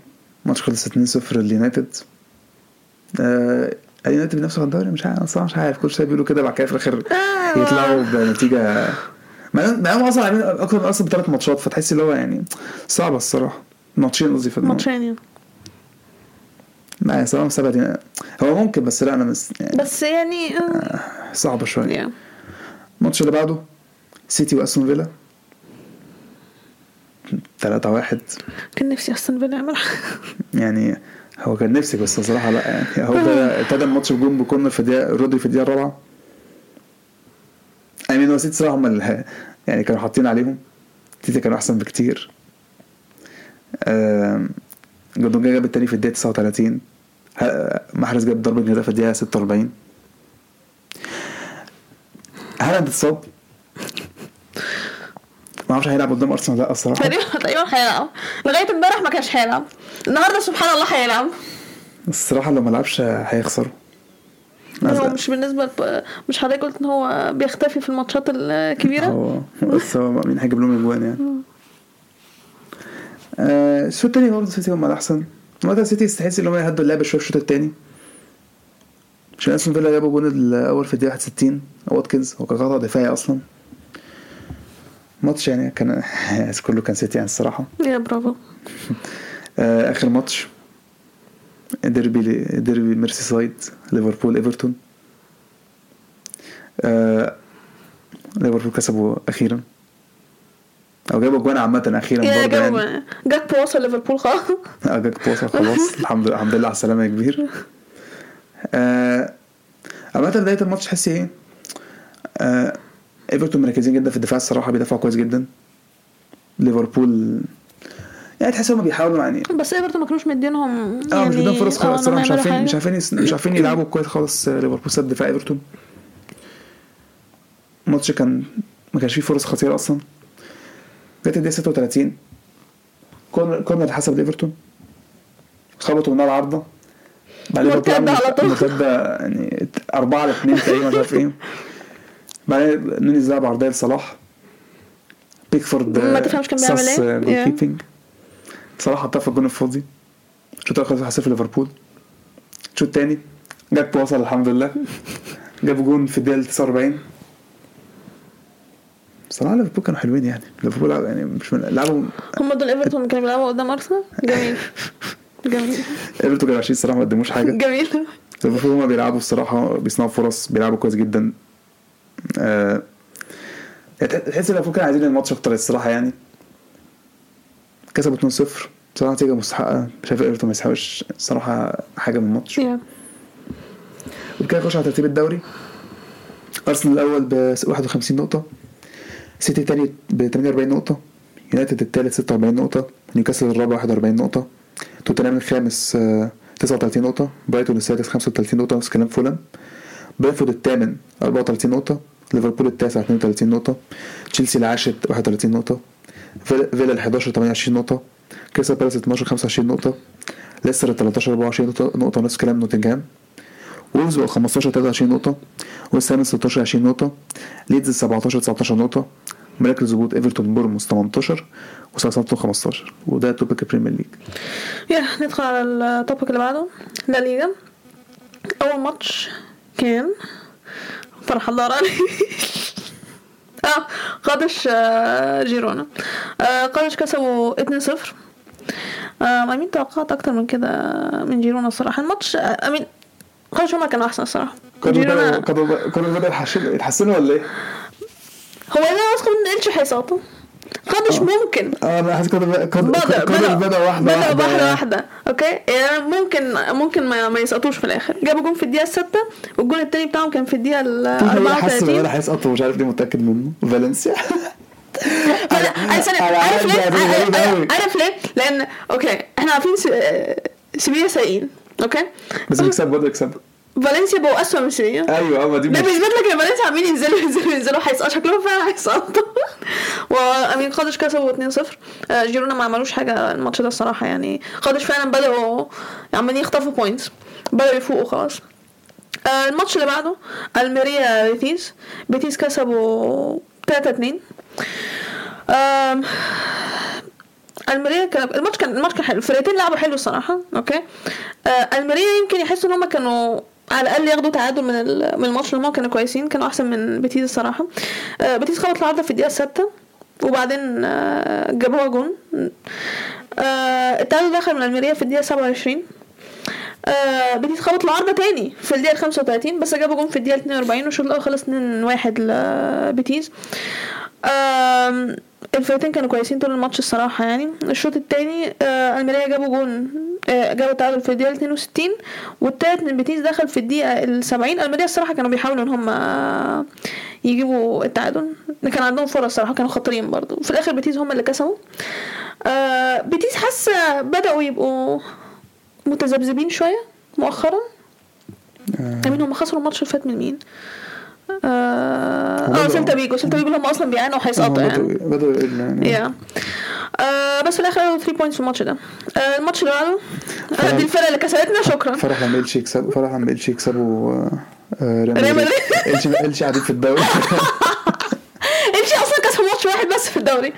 الماتش خلص 2-0 لليونايتد. آه اليونايتد بينافسوا على الدوري؟ مش عارف مش عارف. كل شوية بيقولوا كده بعد كده في الآخر آه. يطلعوا بنتيجة. مع انهم أصلا عاملين أكتر من أصلا بثلاث ماتشات فتحس اللي هو يعني صعبة الصراحة. ماتشين قصدي في ماتشين يعني. لا صراحة دي هو ممكن بس لا أنا مس... يعني بس يعني آه، صعبة شوية. الماتش اللي بعده سيتي وأستون فيلا. 3 1 كان نفسي فيلا يعمل يعني هو كان نفسك بس بصراحه لا يعني هو ابتدى الماتش بجون بكورنر في الدقيقه رودري في الدقيقة الرابعة. هو سيتي صراحة هم اللي يعني كانوا حاطين عليهم. سيتي كانوا أحسن بكتير. آم، جوندوجان جاب التاني في الدقيقة 39 ه- محرز جاب ضربة جزاء في الدقيقة 46 هالاند اتصاب. ما أعرفش هيلعب قدام أرسنال لا الصراحة. تقريبا تقريبا هيلعب. لغاية امبارح ما كانش هيلعب. النهارده سبحان الله هيلعب. الصراحة لو ما لعبش هيخسروا. هو مش بالنسبة لب... مش حضرتك قلت إن هو بيختفي في الماتشات الكبيرة؟ هو بس هو مين هيجيب لهم أجوان يعني. آه، الشوط التاني برضه سيتي هم الأحسن. مثلا سيتي تحس إن هم يهدوا اللعب شوية في الشوط التاني؟ عشان أستون فيلا جابوا جون الأول في الدقيقة 61 واتكنز هو كان خطا دفاعي أصلا. ماتش يعني كان كله كان سيتي يعني الصراحة. يا برافو. آه، آخر ماتش. ديربي ديربي ميرسي سايد ليفربول إيفرتون. آه، ليفربول كسبوا أخيرا. أو جابوا جوان عامة أخيرا برضه يعني. جو جاكبو وصل ليفربول خلاص. آه جاكبو وصل خلاص. الحمد لله الحمد لله على السلامة يا كبير. آه، عامة بداية الماتش تحس إيه؟ آه، إيفرتون مركزين جدا في الدفاع الصراحة بيدافعوا كويس جدا. ليفربول يعني تحس هما بيحاولوا يعني بس إيفرتون ما كانوش مدينهم آه مش قدام فرص خالص الصراحة مش عارفين مش عارفين مش عارفين يلعبوا كويس خالص آه، ليفربول سد دفاع إيفرتون. الماتش كان ما كانش فيه فرص خطيرة أصلا. جت الدقيقة 36 corner corner اتحسب لايفرتون خبطوا منها العارضة. بعدين مرتدة على طول. يعني 4 على 2 تقريبا مش عارف إيه. بعدين نونيز لعب عرضيه لصلاح. بيكفورد ما تفهمش كان بيعمل إيه؟ جول. كيبنج صلاح حطها في الجون الفاضي الشوط الأول خلص 1-0 ليفربول. الشوط الثاني جاب وصل الحمد لله. جاب جون في الدقيقة 49 صراحة ليفربول كانوا حلوين يعني. ليفربول يعني مش من لعبوا هم دول إيفرتون كانوا بيلعبوا قدام أرسنال؟ جميل. جميل. إيفرتون كانوا 20 صراحة ما قدموش حاجة. جميل. ليفربول هما بيلعبوا الصراحة بيصنعوا فرص بيلعبوا كويس جدا. آه تحس إن كانوا عايزين الماتش أكتر الصراحة يعني. كسبوا 2-0 بصراحه نتيجة مستحقة. شايف إيفرتون ما يستحقش الصراحه حاجة من الماتش. يا. وبكده نخش على ترتيب الدوري. أرسنال الأول ب 51 نقطة. سيتي الثاني ب 48 نقطة. يونايتد الثالث 46 نقطة. نيوكاسل الرابع 41 نقطة. توتنهام الخامس آه، 39 نقطة. برايتون السادس 35 نقطة. نفس كلام فولهام برينتفورد الثامن 34 نقطة. ليفربول التاسع 32 نقطة تشيلسي العاشر 31 نقطة فيلا ال 11 28 نقطة كريستال بالاس 12 25 نقطة ليستر ال 13 24 نقطه نقطة نفس كلام نوتنجهام. وولفز بقوا 15 23 نقطة ويست هام 16 20 نقطة ليدز 17 19 نقطة مراكز هبوط إيفرتون بورنموث 18 وساوثهامبتون 15 وده topic ال Premier League. يلا ندخل على ال topic اللي بعده. لا ليجا. أول ماتش كان فرح الله علي آه قادش آه، جيرونا. آه، قادش كسبوا 2-0 آه، امين توقعت أكتر من كده من جيرونا الصراحه الماتش آه، امين قادش هما كانوا أحسن الصراحه كانوا كانوا بدأوا يتحسنوا يتحسنوا ولا إيه؟ هو أنا واثقه ان التش هيسقطوا قادش ممكن. آه أنا حاسس كانوا بدأ كانوا بدأ واحدة بدأ واحدة واحدة واحدة. Okay؟ يعني ممكن ممكن ما, ما يسقطوش في الآخر. جابوا جون في الدقيقة الستة والجون التاني بتاعهم كان في الدقيقة ال في فريق حاسس إن 34 أنا هيسقطوا مش عارف ليه متأكد منه. فالنسيا. أنا عارف ليه؟ عارف- ليه؟ لأن okay إحنا عارفين سيبيا سيئين okay؟ بس بيكسب برضه يكسب فالنسيا بقوا أسوأ من سيبيا أيوه آه ما دي ده بيثبت لك ان فالنسيا عمالين ينزلوا ينزلوا ينزلوا هيسقطوا شكلهم فعلا هيسقطوا وأمين قادش كسبوا 2-0 آه، جيرونا ما عملوش حاجة الماتش ده الصراحة يعني قادش فعلا بدأوا عمالين يخطفوا points بدأوا يفوقوا خلاص. آه، الماتش اللي بعده ألميريا بيتيس. بيتيس كسبوا 3-2 آم، ألميريا كان الماتش كان الماتش كان حلو. الفرقتين لعبوا حلو الصراحة okay؟ آه ألميريا يمكن يحسوا إن هم كانوا على الأقل ياخدوا تعادل من من الماتش اللي كانوا كويسين كانوا أحسن من بيتيس الصراحة. آه بيتيس خبط العارضة في الدقيقة السادسه وبعدين آه جابوها جون. آه التعادل دخل من ألميريا في الدقيقة 27 آه بيتيس خبط العارضة تاني في الدقيقة 35 بس جابوا جون في الدقيقة 42 والشوط الأول خلص 2-1 لبيتيس آم، الفرقتين كانوا كويسين طول الماتش الصراحة يعني. الشوط التاني آه ألميريا جابوا جون آه جابوا تعادل في الدقيقة 62 والتالت من بيتيس دخل في الدقيقة ال 70 الميريا الصراحة كانوا بيحاولوا إن هم يجيبوا التعادل. كان عندهم فرص صراحة كانوا خطرين برضو. في الآخر بيتيس هم اللي كسبوا. آه بيتيس حاسة بدأوا يبقوا متذبذبين شوية مؤخرا. آه. I mean هم خسروا الماتش اللي فات من مين؟ آه آه، سيلتا بيجو سيلتا بيجو هم أصلا بيعانوا وهيسقطوا يعني. بدأوا يقلوا يعني آه بس في الآخر 3 points في الماتش ده. آه الماتش اللي بعده آه دي الفرقه اللي كسبتنا شكرا. فرح لما إلشي يكسبوا فرح لما إلشي يكسبوا آه، ريال ريال مدريد. إلشي قاعدين في الدوري. إلشي أصلا كسب ماتش واحد بس في الدوري.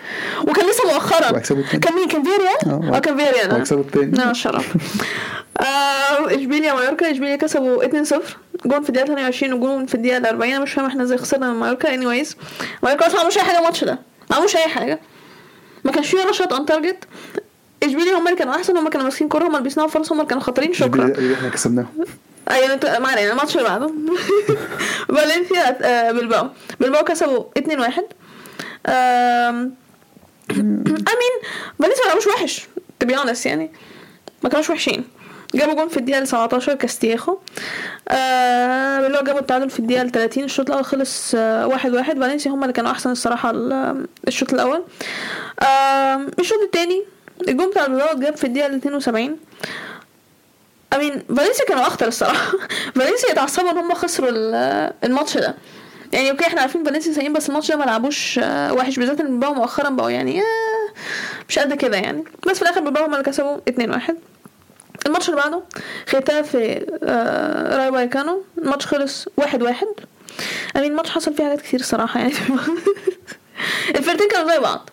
وكان لسه مؤخرا. كان مين؟ كان فيريال؟ آه كان فيريال آه. وهيكسبوا التاني. لا الشرف إشبيليا مايوركا. إشبيليا كسبوا 2-0 جون في الدقيقة 22 وجون في الدقيقة 40 أنا مش فاهم إحنا إزاي خسرنا من مايوركا anyways مايوركا أصلا ما عملوش أي حاجة الماتش ده. ما عملوش أي حاجة. ما كانش فيه ولا shot on target اشبيليا هم اللي كانوا أحسن هم كانوا ماسكين كورة هم اللي بيصنعوا فرص هم اللي كانوا خطرين شكرا. اللي إحنا كسبناهم. أيوه أنت ما علينا الماتش اللي بعده. فالنسيا آه، بلباو. بلباو كسبوا 2 1 آمين. فالنسيا ما لعبوش وحش be honest يعني. ما كانوش وحشين. جابوا جون في الدقيقة 17 كاستياخو. آه بلباو جابوا التعادل في الدقيقة 30 الشوط الأول خلص آه واحد واحد. فالنسيا هم اللي كانوا أحسن الصراحة ال- الشوط الأول. آه الشوط التاني الجون بتاع بلباو جاب في الدقيقة 72 I mean فالنسيا كانوا أخطر الصراحة. فالنسيا اتعصبوا إن هم خسروا ال- الماتش ده. يعني okay إحنا عارفين فالنسيا سيئين بس الماتش ده ما لعبوش آه، وحش بالذات إن بيلباو مؤخرا بقوا يعني آه، مش قد كده يعني. بس في الآخر بيلباو هم اللي كسبوا 2-1 الماتش اللي بعده ختافي آه راي بايكانو الماتش خلص واحد واحد. I mean الماتش حصل فيه حاجات كتير الصراحة يعني. الفرقتين كانوا زي بعض.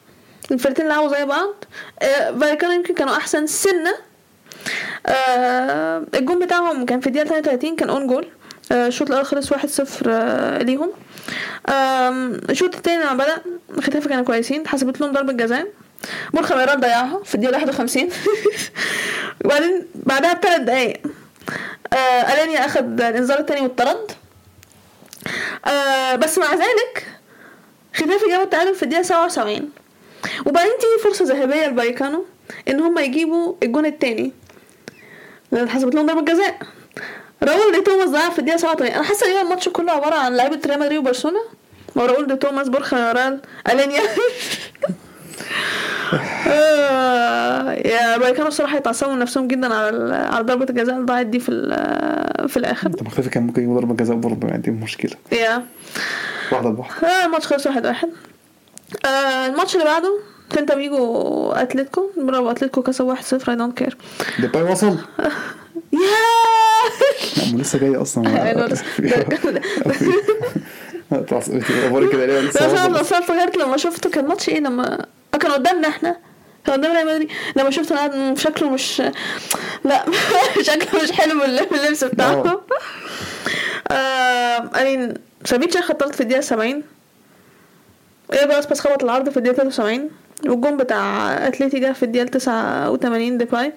الفرقتين لعبوا زي بعض. آه بايكانو يمكن كانوا أحسن سنة. آه الجون بتاعهم كان في الدقيقة 33 كان own goal آه، الشوط الأول خلص 1-0 آه، ليهم. الشوط التاني لما بدأ ختافي كانوا كويسين. حسبت لهم ضربة جزاء. بورخا مايورال ضيعها في الدقيقة 51 وبعدين بعدها بثلاث دقايق آه ألينيا اخد الإنذار التاني والطرد. آه بس مع ذلك ختافي جابوا التعادل في الدقيقة 77 وبعدين تيجي فرصة ذهبية لبايكانو إن هم يجيبوا الجون التاني. لأن اتحسبت لهم ضربة جزاء. راؤول دي توماس ضيع في الدقيقة 87 أنا حاسة إن الماتش كله عبارة عن لعيبة ريال مدريد وبرشلونة وراؤول دي توماس بورخا مايورال ألينيا آه، يا بايكانو الصراحه يتعصبوا نفسهم جدا على على ضربة الجزاء اللي ضاعت دي في في الآخر. أنت ما ختافي كان ممكن يجيب ضربة جزاء برضه يعني دي مشكلة. يا. واحدة بواحدة. آه الماتش خلص واحد واحد. آه الماتش اللي بعده سيلتا فيجو اتلتيكو برافو أتلتيكو كسب 1-0 I don't care ديباي وصل. يا. لا ما لسه جاي أصلا. بوري كده ليه؟ أنا. أصلا افتكرت لما شفته كان ماتش إيه لما آه، كان قدامنا إحنا. كان قدام ريال مدريد لما قاعد م- شكله مش لا شكله مش حلو باللبس بتاعه آه I mean سافيتش خد طرد في الدقيقة 70 إيه بس بس خبط العارضة في الدقيقة 73 والجون بتاع أتليتي جه في الدقيقة 89 ديباي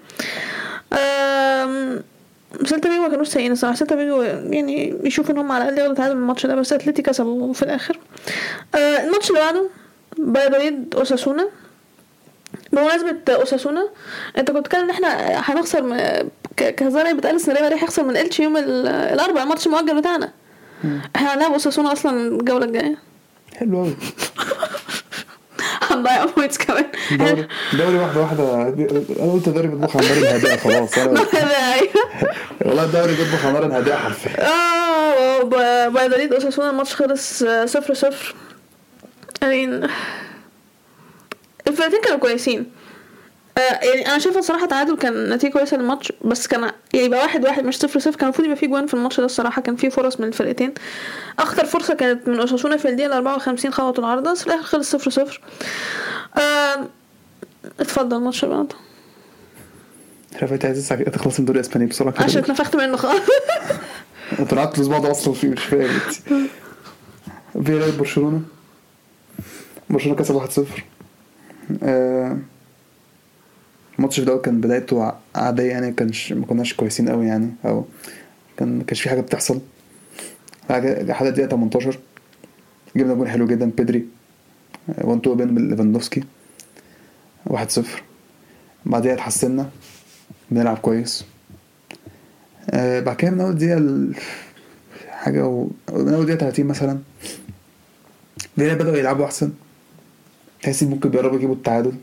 سيلتا فيجو ما كانوش سيئين الصراحة. سيلتا فيجو يعني يشوفوا إن هم على الأقل ياخدوا تعادل من الماتش ده بس اتلتي كسبوا في الآخر. آه الماتش اللي بعده بايادوليد اوساسونا بمناسبة اوساسونا انت كنت بتتكلم ان إحنا هنخسر م... كهزاري بتقال ان ريال هيخسر من إلشي يوم الاربعاء ماتش مؤجل بتاعنا إحنا هنلعب اوساسونا أصلا الجولة الجاية حلو قوي هنضيع points كمان دوري واحدة واحدة أنا قلت دوري بيطبخ على نار هادية خلاص والله الدوري بيطبخ على نار هادية حرفيا آه بايادوليد اوساسونا الماتش خلص 0 0 I mean الفرقتين كانوا كويسين. آه يعني أنا شايفة الصراحه تعادل كان نتيجة كويسة للماتش بس كان يعني يبقى واحد واحد مش صفر صفر. كان المفروض يبقى في جوان في الماتش ده الصراحة كان في فرص من الفرقتين. أخطر فرصة كانت من أوساسونا في الدقيقة 54 خبطوا العارضة بس في الآخر خلص صفر صفر. آه اتفضل الماتش اللي بعده. رفعت عايز تخلص من الدوري الاسباني بسرعة عشان اتنفخت منه خالص. طلعت الأسبوع ده أصلا في مش فاهم. فيريال برشلونة؟ برشلونة كسب 1-0 آه، الماتش في الأول كان بدايته عادية يعني كانش ما كناش كويسين قوي يعني أو كان ما كانش في حاجة بتحصل. لحد الدقيقة 18 جبنا جون حلو جدا بيدري 1 2 بين ليفاندوفسكي 1-0 بعديها اتحسنا بنلعب كويس. آه بعد كده من أول دقيقة ال- حاجة و... من أول دقيقة 30 مثلا بدأوا يلعبوا أحسن. تحس ممكن بيقربوا يجيبوا التعادل.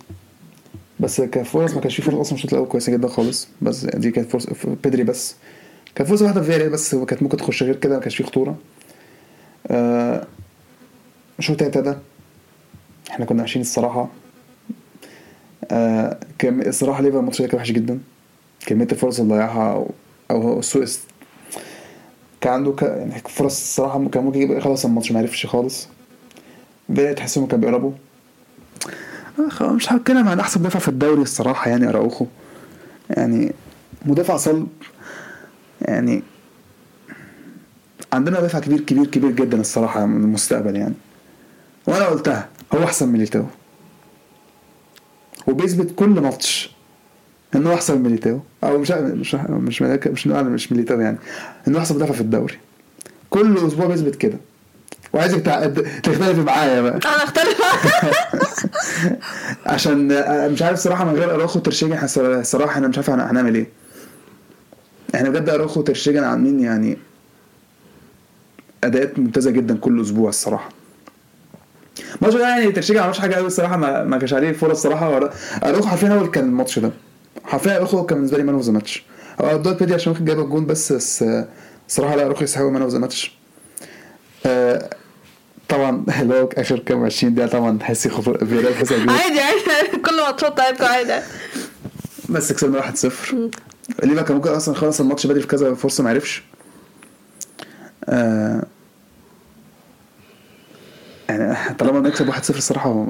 بس كفرص ما كانش في فرص أصلا الشوط الأول كويسة جدا خالص. بس دي كانت فرصة بيدري بس. كانت فرصة واحدة في بس كانت ممكن تخش غير كده ما كانش فيه خطورة. آه الشوط ابتدى إحنا كنا وحشين الصراحة. آه كم الصراحة ليفا الماتش ده كان وحش جدا. كمية الفرص اللي ضيعها هو سوء. كان عنده ك... يعني فرص الصراحة كان ممكن يخلص الماتش ما عرفش خالص. تحس إنهم كانوا بيقربوا. مش هتكلم عن أحسن مدافع في الدوري الصراحة يعني أراوخو. يعني مدافع صلب. يعني عندنا مدافع كبير كبير كبير جدا الصراحة من المستقبل يعني. وأنا قلتها هو أحسن من ميليتاو وبيثبت كل ماتش إنه أحسن من ميليتاو أو مش مش مش مش مش, مش ميليتاو يعني. إنه أحسن مدافع في الدوري. كل أسبوع بيثبت كده. وعايزك تع- تختلف معايا بقى. أنا اختلف عشان آه، مش عارف صراحة من غير أراخو تير شتيجن إحنا صرا- صراحة أنا مش عارف هن- هنعمل إيه. إحنا بجد أراخو وتير شتيجن عاملين يعني أداءات ممتازة جدا كل أسبوع الصراحة. الماتش ده يعني تير شتيجن ما عملش حاجة قوي الصراحة ما, ما كانش عليه فرص الصراحة. أراخو حرفيا أول كان الماتش ده. حرفيا أراخو كان بالنسبة لي man of the match هم ادوه لبيدري عشان جايب الجون بس بس آه، الصراحه لا أراخو يستحق man of the match آه، طبعا هو آخر كام 20 دقيقة طبعا تحسي خطر فيريال عادي عادي كل ماتشات بتاعتكم عادي. بس كسبنا 1-0 ليفا كان ممكن أصلا خلص الماتش بدري في كذا فرصة ما عرفش آه يعني طالما بنكسب 1-0 الصراحة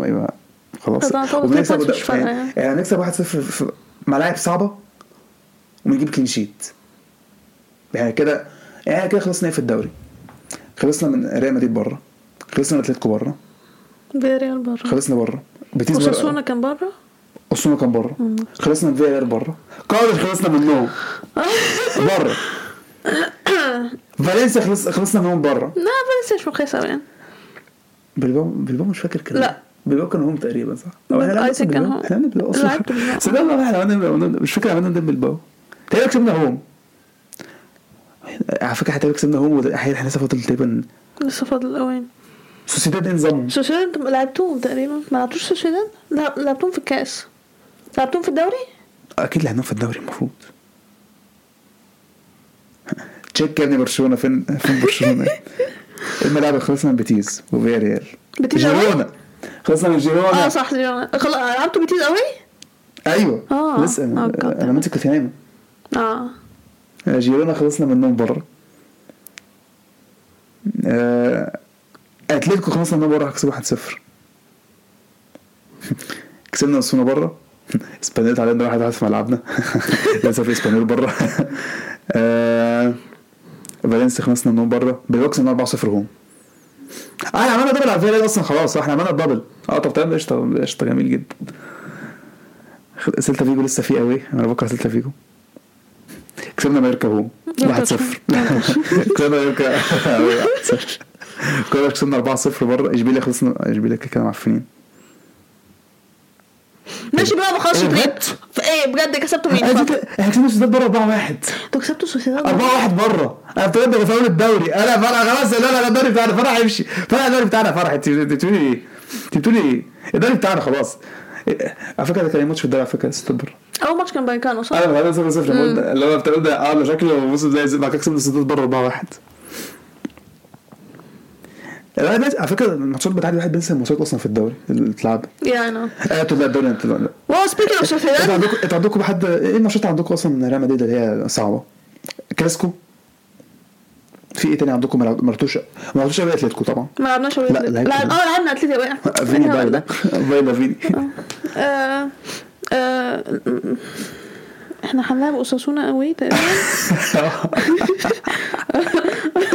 خلاص. وبنكسب يعني يعني. يعني نكسب 1-0 في- ملاعب صعبة ونجيب clean sheet يعني كده يعني كده خلصنا إيه في الدوري؟ خلصنا من ريال مدريد بره. خلصنا اتلتيكو بره فيريال بره خلصنا بره بيتيس بره اوساسونا كان بره اسونا كان بره خلصنا فياريال بره قادر خلصنا منهم بره فالنسيا خلص خلصنا منهم بره لا فالنسيا مش مقياس أوي يعني. بلباو بلباو مش فاكر كده لا. بلباو كانوا هم تقريبا صح؟ لعبنا I think كان؟ هم. إحنا لعبنا بلباو. أصلا. صدق والله إحنا. مش فاكر عملنا قدام بلباو. تقريبا كسبنا هوم. على فكرة إحنا كسبنا هوم وده- إحنا لسه فاضل تقريبا لسه فاضل الأوان سوسيداد انظموا سوسيداد لعبتوهم تقريبا. ما لعبتوش سوسيداد؟ لعبتوهم في الكاس. لعبتوهم في الدوري؟ أكيد لعبناهم في الدوري المفروض. تشيك يا ابني برشلونة فين فين برشلونة؟ الملاعب خلصنا من بيتيز وفياريال. بيتيز؟ جيرونا. خلصنا من جيرونا. آه صح جيرونا. خلاص لعبتوا بيتيز قوي أيوه. آه. لسه كنت- أنا ماسك الفينام آه جيرونا خلصنا منهم بره. آه، أتلتيكو خلصنا منهم بره هكسبوا 1-0 كسبنا اسونا بره. إسبانيول تعادلنا واحد واحد في ملعبنا. لسه في إسبانيول بره. آه، فالنسيا خلصنا منهم بره. بالوكس 4-0 هوم آه إحنا عملنا دبل على الفيرال أصلا خلاص. إحنا عملنا دبل آه طب تمام قشطة قشطة جميل جدا. سيلتا فيجو لسه في قوي. أنا بكره سيلتا فيجو. كسبنا مايوركا هوم 1-0 كسبنا مايوركا. أوي، 1-0 كنا كسبنا 4-0 بره اشبيليا خلصنا؟ اشبيليا كده كده معفنين ماشي بقى ما خلاص إيه؟ في إيه بجد كسبتوا مين؟ إحنا كسبنا سوسيداد بره 4-1 أنتوا كسبتوا سوسيداد؟ 4-1 بره أنا بجد بفاول الدوري. أنا فرح خلاص لا لا الدوري بتاعنا فرح يمشي. فرح الدوري بتاعنا فرح. انت بتقولي إيه؟ أنت بتقولي إيه؟ الدوري بتاعنا خلاص. على فكره ده كان ماتش في الدوري على فكره سوسيداد بره أول ماتش كان بايكانو صح؟ أنا بعدين 0 0 اللي هو بتاع ده آه شكله موسم زي بعد كده كسبنا سوسيداد بره 4 1 لا بس على فكرة الماتشات بتاعتي الواحد بينسى الماتشات أصلا في الدوري اللي بتلعب يا أنا آه أنتوا لا الدوري أنتوا لا واو سبيكينج اوف أنتوا سوسيداد عندكم أنتوا عندكم حد إيه الماتشات عندكم أصلا من ريال مدريد اللي هي صعبة؟ كلاسيكو؟ في إيه تاني عندكم ما لعبتوش ما لعبتوش قوي أتلتيكو طبعا. ما لعبناش لا، لا لعبت. آه لعبنا أتلتيكو بقى فيني بايلا بايلا فيني. آه، آه، إحنا هنلعب أوساسونا قوي تقريبا.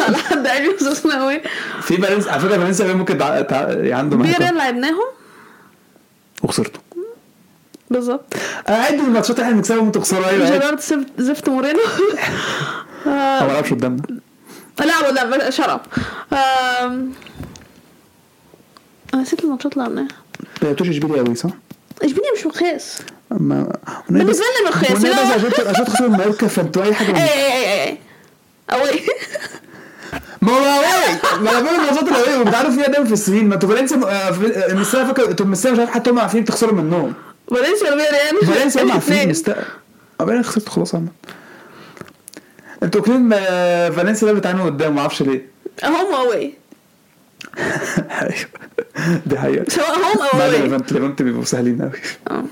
على لي اوساسونا قوي في فالنسيا على فكرة فالنسيا ممكن تع... تع... عنده مهاجم لعبناهم؟ وخسرتوا. بالظبط. عد الماتشات اللي إحنا بنكسبها وأنتوا تخسروا أيوه. جيرارد زفت- مورينو. ما لعبش قدامنا. لا لا شرب أنا نسيت الماتشات اللي لعبناها. ما لعبتوش إشبيليا قوي صح؟ إشبيليا مش مقياس. ما بالنسبة لنا مقياس، لا. بس عشان عشان تخسروا من مايوركا فانتوا أي حاجة اي اي اي اي أوي. ما هو إيه؟ ما أنا بقول الماتشات الاوي وبتعرفوا فيها دايما في السنين ما أنتوا فالنسيا آه، المستوى فاكر أنتوا المستوى مش عارف حتى هم عارفين تخسروا منهم. فالنسيا ولا فيريال فالنسيا هم عارفين. المستوى آه خسرتوا خلاص عم أنتوا كلين آه، فالنسيا ده بتعانوا قدام ما أعرفش ليه. هم اوي أيوه. دي حقيقة. سواء هم أو بعد اوي ليفانت ليفانت بيبقوا سهلين قوي آه.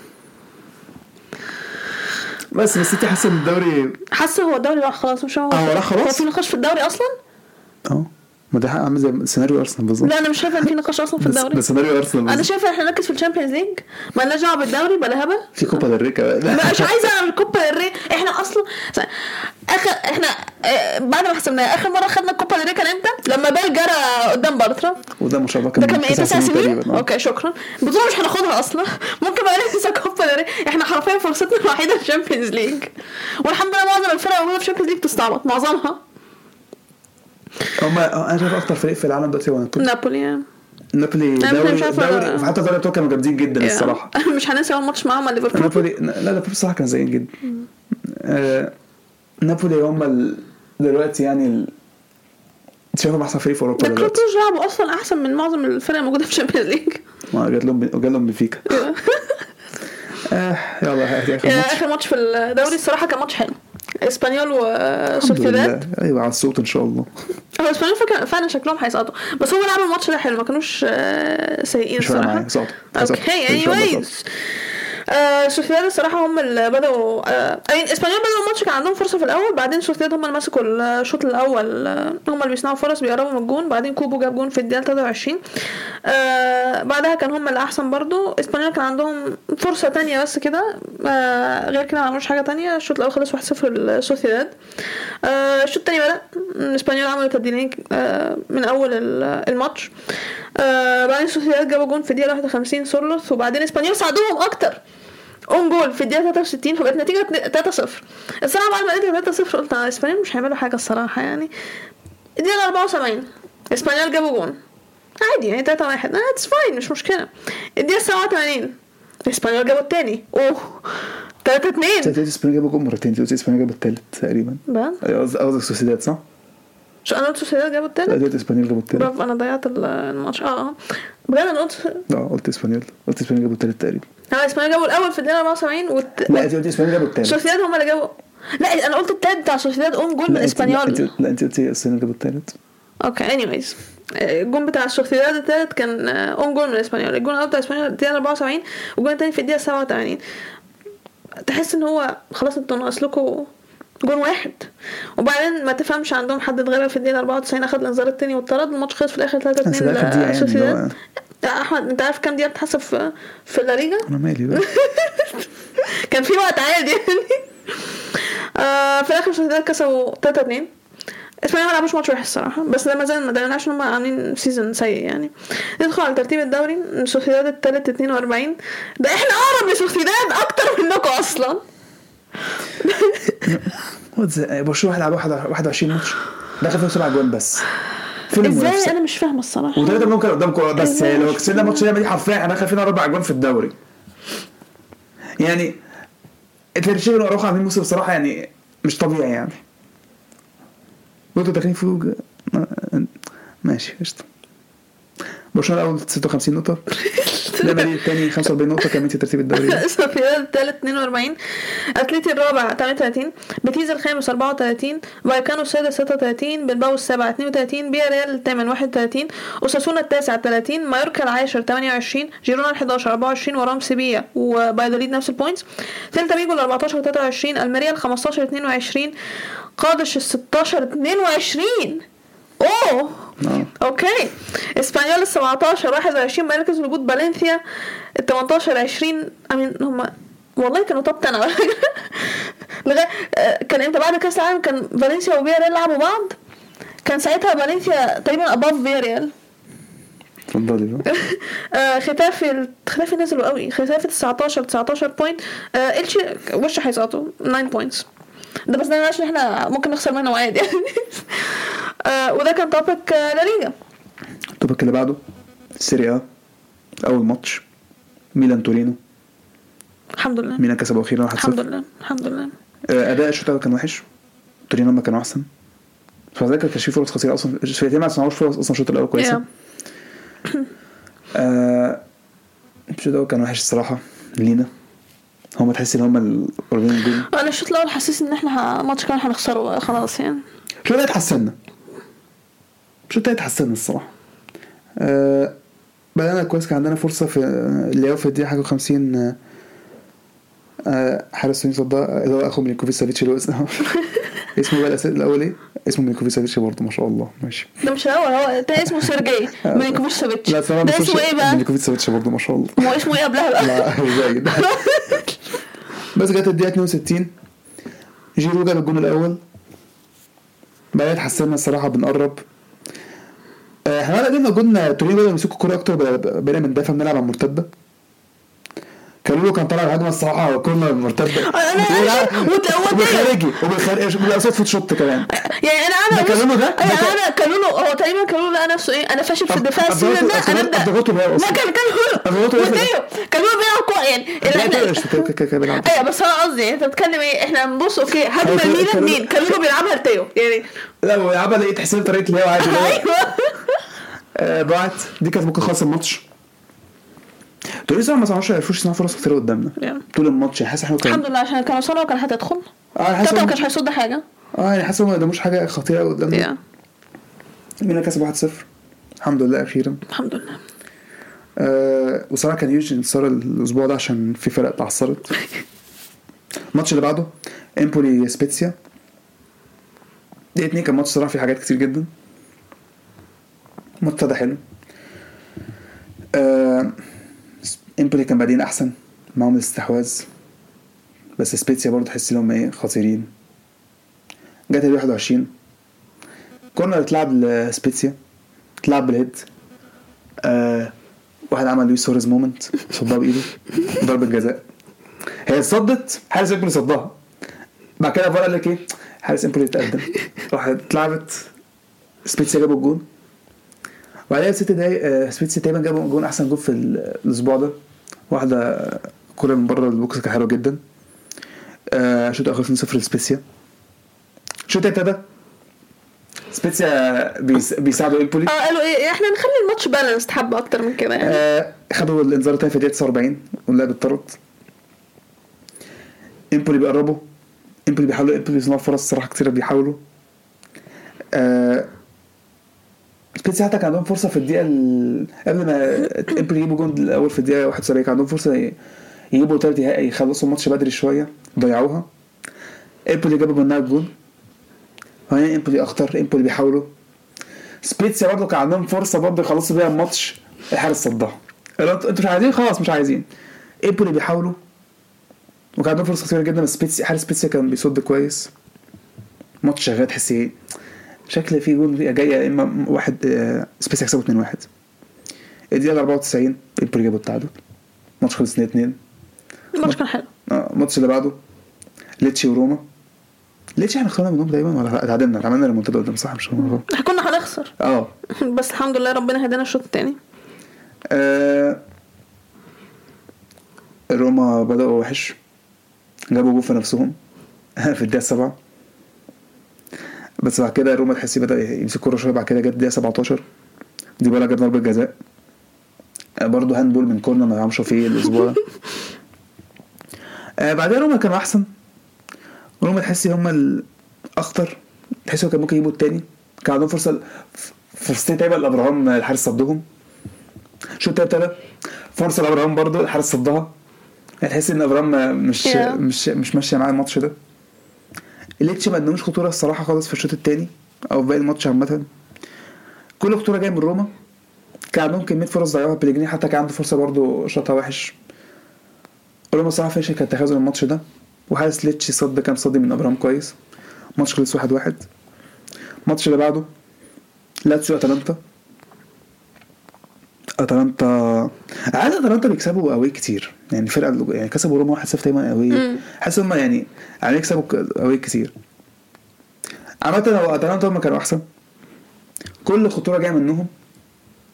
بس بس انت حاسة إن الدوري حاسة هو الدوري راح خلاص مش هو. هو راح خلاص؟ هو في نقاش في الدوري أصلا؟ آه. ما ده عامل زي سيناريو أرسنال بالظبط. لا أنا مش شايفة إن في نقاش أصلا في الدوري. ده سيناريو أرسنال أنا شايفة إحنا نركز في الشامبيونز ليج. مالناش دعوة بالدوري بلا هبل. في كوبا ديل ري كمان. مش عايزة أعمل كوبا ديل ري. إحنا أصلا اخر إحنا آه، بعد ما حسبناها آخر مرة خدنا الكوبا ديل ري كان إمتى؟ لما بيل جرى قدام بارترا. وده شاء الله ده كان كان إيه تسع سنين؟ okay شكرا. البطوله مش هناخدها أصلا. ممكن بقى ننسى كوبا ديل ري. إحنا حرفيا فرصتنا الوحيدة ال Champions League. والحمد لله معظم الفرق الموجوده في ال Champions League بتستعبط معظمها. هم أنا شايف أكتر فريق في العالم دلوقتي هو نابولي. نابولي يعني. نابولي دوري حتى دوري الأبطال كانوا جامدين جدا الصراحة. مش هننسى أول ماتش معاهم مع ليفربول. نابولي لا نابولي الصراحه كان زيين جدا. آه، نابولي هم ال... دلوقتي يعني ال... شايفهم أحسن فريق في أوروبا ده دلوقتي. كلوبوش لعبوا أصلا أحسن من معظم الفرق الموجودة في الشامبيونز ليج ما جات لهم جات لهم بنفيكا آه يلا اخر ماتش. في الدوري الصراحة كان ماتش حلو. اسبانيول وسوسيداد لله. أيوه على الصوت إن شاء الله. هو اسبانيول فعلا شكلهم هيسقطوا. بس هم لعبوا الماتش ده حلو ما كانوش آه، سيئين الصراحة. okay سقطوا. anyways. آه سوسيداد الصراحة هم اللي بدأوا آه أي إسبانيول بدأوا الماتش كان عندهم فرصة في الأول بعدين سوسيداد هم اللي مسكوا الشوط الأول آه هم اللي بيصنعوا فرص بيقربوا من الجون بعدين كوبو جاب جون في الدقيقة 23 آه بعدها كان هم اللي أحسن برضو. إسبانيول كان عندهم فرصة تانية بس كده آه غير كده ما عملوش حاجة تانية. الشوط الأول خلص 1-0 لسوسيداد. آه الشوط التاني بدأ إسبانيول عملوا تبديلين آه من أول ال- الماتش. آه بعدين سوسيداد جابوا جون في الدقيقة 51 سورلوث وبعدين إسبانيول ساعدوهم أكتر. own goal في الدقيقة 63 فبقت نتيجة 3-0 الصراحة بعد ما لقيت 3-0 قلت آه، إسبانيول مش هيعملوا حاجة الصراحة يعني. الدقيقة 74 إسبانيول جابوا جون. عادي يعني 3 1 it's fine مش مشكلة. الدقيقة 87 إسبانيول جابوا التاني. أوه 3 2 انت قلت إسبانيول جابوا جول مرتين. إسبانيول جابوا التالت تقريبا. بقى؟ أيوة، قصدك سوسيداد صح؟ شو أنا قلت سوسيداد جابوا التالت؟ لا قلت إسبانيول جابوا التالت. برافو أنا ضيعت ال- الماتش. آه آه. بجد أنا قلت آه قلت إسبانيول. قلت إسبانيول جابوا التالت تقريبا. آه إسبانيول جابوا الأول في الدقيقة 74 والت... لا انت قلت إسبانيول جابوا التالت. سوسيداد هم اللي جابوا؟ لا أنا قلت التالت بتاع سوسيداد own goal من لا لا إسبانيول. لا أنت قلت إسبانيول جابوا التالت. okay anyways الجون بتاع سوسيداد التالت كان own goal من إسبانيول. الجون الأول بتاع إسبانيول الدقيقة 74 والجون التاني في الدقيقة 87 تحس إن هو خلاص أنتوا ناقص لكم جون واحد. وبعدين ما تفهمش عندهم حد اتغلب في الدقيقة 94 أخد الانذار التاني واتطرد الماتش خلص في الآخر 3 بس ده آخر دقيقة 2 يعني اللي لسوسيداد أحمد أنت عارف كام دقيقة بتحسب في في الليجا أنا مالي بقى. كان في وقت عادي يعني. آه في الآخر سوسيداد كسبوا 3 2 اسبانيول ما لعبوش ماتش وحش الصراحة بس ده ما زال ما دلناش إن هم عاملين season سيء يعني. ندخل على ترتيب الدوري سوسيداد التالت 42 ده إحنا أقرب لسوسيداد أكتر منكم أصلا. برشلونه هيلعب 21 ماتش. دخل فيهم سبع جوان بس. فين إزاي؟ أنا مش فاهمة الصراحة. وثلاثه منهم كانوا قدامكم بس لو كسبنا الماتش ده دي حرفيا إحنا دخل فينا أربع جوان في الدوري. يعني تير شتيجن وأراوخو عاملين موسم بصراحه يعني مش طبيعي يعني. وأنتوا داخلين فوق ماشي قشطة. برشلونة الأول 56 نقطة. مدريد الثاني 45 نقطة كمان في ترتيب الدوري. سوسيداد الثالث 42 أتلتي الرابع 38 بيتيس الخامس 34 فايكانو السادس 36 بلباو السابع 32 فياريال الثامن 31 أوساسونا التاسع 30 مايوركا العاشر 28 جيرونا ال 11 24 وراهم سيفيا وبلد الوليد نفس ال points سيلتا فيجو ال 14 23 ألميريا ال 15 22 قادش ال 16 22 أوه! آه. okay. إسبانيول ال 17 21 مركز وجود فالنسيا ال 18 20 امين هم والله كانوا top 10 على فكرة. لغاية آه، كان إمتى؟ بعد كأس العالم كان فالنسيا وفياريال لعبوا بعض. كان ساعتها فالنسيا تقريبا above فياريال. اتفضلي بقى. آه، ختافي ختافي نزلوا قوي. ختافي 19 19 point آه إلتشي دول هيسقطوا 9 points ده بس ده عشان إحنا ممكن نخسر منه عادي. يعني آه وده كان topic آه لا ليجا ال topic اللي بعده ال Serie A. أول ماتش ميلان تورينو. الحمد لله. ميلان كسبوا أخيرا 1-0 الحمد لله الحمد لله. آه، أداء الشوط الأول كان وحش. تورينو هم كانوا أحسن. فذاك كان في فرص خطيرة أصلا. الفرقتين ما صنعوش فرص أصلا الشوط الأول كويسة. Yeah. آه الشوط الأول كان وحش الصراحة. لينا. هم تحس إن هم القريبين الجول أنا الشوط الأول حسيت إن إحنا ه- ماتش كمان هنخسره خلاص يعني. الشوط الثاني اتحسنا الشوط الثاني اتحسنا الصراحة؟ آه بدأنا كويس كان عندنا فرصة في اللي هو في الدقيقة حاجة وخمسين آه، آه حارس تورينو صدها اللي هو أخو ميليكوفيتش سافيتش اللي هو اسمه اسمه بقى الأول إيه؟ اسمه ميليكوفيتش سافيتش برضه ما شاء الله ماشي. ده مش الأول هو ده اسمه سيرجي ميليكوفيتش سافيتش ده اسمه إيه بقى؟ ميليكوفيتش سافيتش برضه ما شاء الله. هو اسمه إيه قبلها بقى؟ لا زايد بس جت الدقيقة 62 جيرو جاب الجون الأول. بعدين اتحسنا الصراحة بنقرب. آه، إحنا جبنا جون تورينو بدأ يمسكوا الكورة أكتر بقى- بقينا بندافع بنلعب على المرتدة. كانوا كان طالع الهجمة الصراحة كنا مرتدة أنا- وت- وت- وبالخارجي وبالخارجي بالأوسط فوت شوت كمان. يعني أنا أنا ده كانونه ده؟ كان- أنا كانونه هو تقريبا كانونه لقى نفسه إيه؟ أنا فاشل في الدفاع السيزون ده أنا ابدا أصلا. كان وتيو كانونه بيلعب. كورة يعني لا،. أيوه بس أنا قصدي أنت بتتكلم إيه؟ إحنا بنبص أوكي هو هجمة كان- ميلان كان- مين؟ كانونه بيلعبها لتيو يعني. لا هو يلعبها لقيت حسين طريقة اللي هو عادي. هو- أيوه. آه، ضاعت دي كانت ممكن خلاص الماتش. تونس ما صنعوش عرفوش يصنعوا فرص كتير قدامنا. Yeah. طول الماتش يعني حاسس إحنا الحمد لله عشان كانوا صنعوا كان هتدخل آه حاسس ما كانش هيصد حاجة. آه يعني حاسس ما قدموش حاجة خطيرة قدامنا. yeah. ميلان كسب 1-0 الحمد لله أخيرا. الحمد لله. آه وصراحة كان يوجي انتصار الأسبوع ده عشان في فرق اتعثرت الماتش اللي بعده إمبولي سبيتسيا. دي اتنين كان ماتش صراحة فيه حاجات كتير جدا. الماتش ده حلو. آه امبولي كان بادئين أحسن. معاهم الاستحواذ بس سبيتسيا برضه تحس إن هم إيه خطيرين. جت ال 21 corner اتلعب لسبيتسيا اتلعب بال head. آه واحد عمل لويس سواريز moment صدها بإيده. ضربة جزاء. هي اتصدت. حارس امبولي صدها. بعد كده فار قال لك إيه؟ حارس امبولي اتقدم راحت اتلعبت. سبيتسيا جابوا الجون. وبعدها ست دقايق آه، سبيتسيا تقريبا جابوا جون أحسن جون في ال- الأسبوع ده. واحدة كورة من بره ال box كانت حلوة جدا. آه، شوط آخر 2-0 لسبيتسيا شوط ابتدى سبيتسيا بيس- بيساعدوا امبولي آه قالوا إيه إحنا نخلي الماتش balance حبة أكتر من كده يعني. آه، خدوا الإنذار التاني في الدقيقة 49 واللاعب اتطرد. امبولي بيقربوا. امبولي بيحاولوا امبولي يصنعوا فرص صراحة كتير بيحاولوا. آه سبيتسيا حتى كان عندهم فرصة في الدقيقة ال... قبل ما امبولي يجيبوا جون الأول في الدقيقة 71 كان عندهم فرصة يجيبوا تالت يخلصوا الماتش بدري شوية ضيعوها. امبولي جابوا منها الجون. وهنا امبولي أخطر امبولي بيحاولوا. سبيتسيا برضه كان عندهم فرصة برضه يخلصوا بيها الماتش. الحارس صدها. أنتوا مش عايزين؟ خلاص مش عايزين. امبولي بيحاولوا. وكان عندهم فرصة كتيرة جدا بس سبيتسيا حارس سبيتسيا كان بيصد كويس. ماتش شغال تحس إيه؟ شكل في جون جاي يا إما واحد آه، سبيتسيا يكسبوا 2 1 الدقيقه 94 امبولي جابوا التعادل الماتش خلص 2 2 الماتش كان حلو. آه الماتش اللي بعده ليتشي وروما. ليتشي إحنا خسرنا منهم تقريبا ولا اتعادلنا عملنا ريمونتادا قدام صح؟ مش إحنا كنا هنخسر. آه. بس الحمد لله ربنا هدانا الشوط التاني. آه، روما بدأوا وحش. جابوا جول في نفسهم. في الدقيقة السابعة. بس بعد كده روما تحسي بدأ يمسك كورة شوية بعد كده جت الدقيقة 17 دي بقى جاب ضربة جزاء. آه، برضه handball من corner ما يعرفش فيه الأسبوع. ده آه، بعدها روما كانوا أحسن. روما تحسي هم الأخطر تحسي كان ممكن يجيبوا التاني. كان عندهم فرصة فرصتين تقريبا لأبراهام الحارس صدهم. شوط ابتدى فرصة لأبراهام برضو الحارس صدها. يعني تحس إن أبراهام مش. مش مش ماشية معاه الماتش ده. ليتشي ما ادوش خطورة الصراحة خالص في الشوط الثاني أو في باقي الماتش عامة. كل خطورة جاية من روما. كان عندهم كمية فرص ضيعوها بيليجريني حتى كان عنده فرصة برضو شاطها وحش. روما صراحة فشل كان تخاذل الماتش ده. وحارس ليتشي صد كان صدي من أبراهام كويس. الماتش خلص واحد واحد. الماتش اللي بعده لاتسيو أتلانتا. أتلانتا عادة أتلانتا بيكسبوا قوي كتير. يعني فرقة يعني كسبوا روما 1-0 تقريبا قوي مم. حاسس هم يعني يعني يكسبوا قوي كتير. عامة هو أتلانتا هم كانوا أحسن. كل خطورة جاية منهم.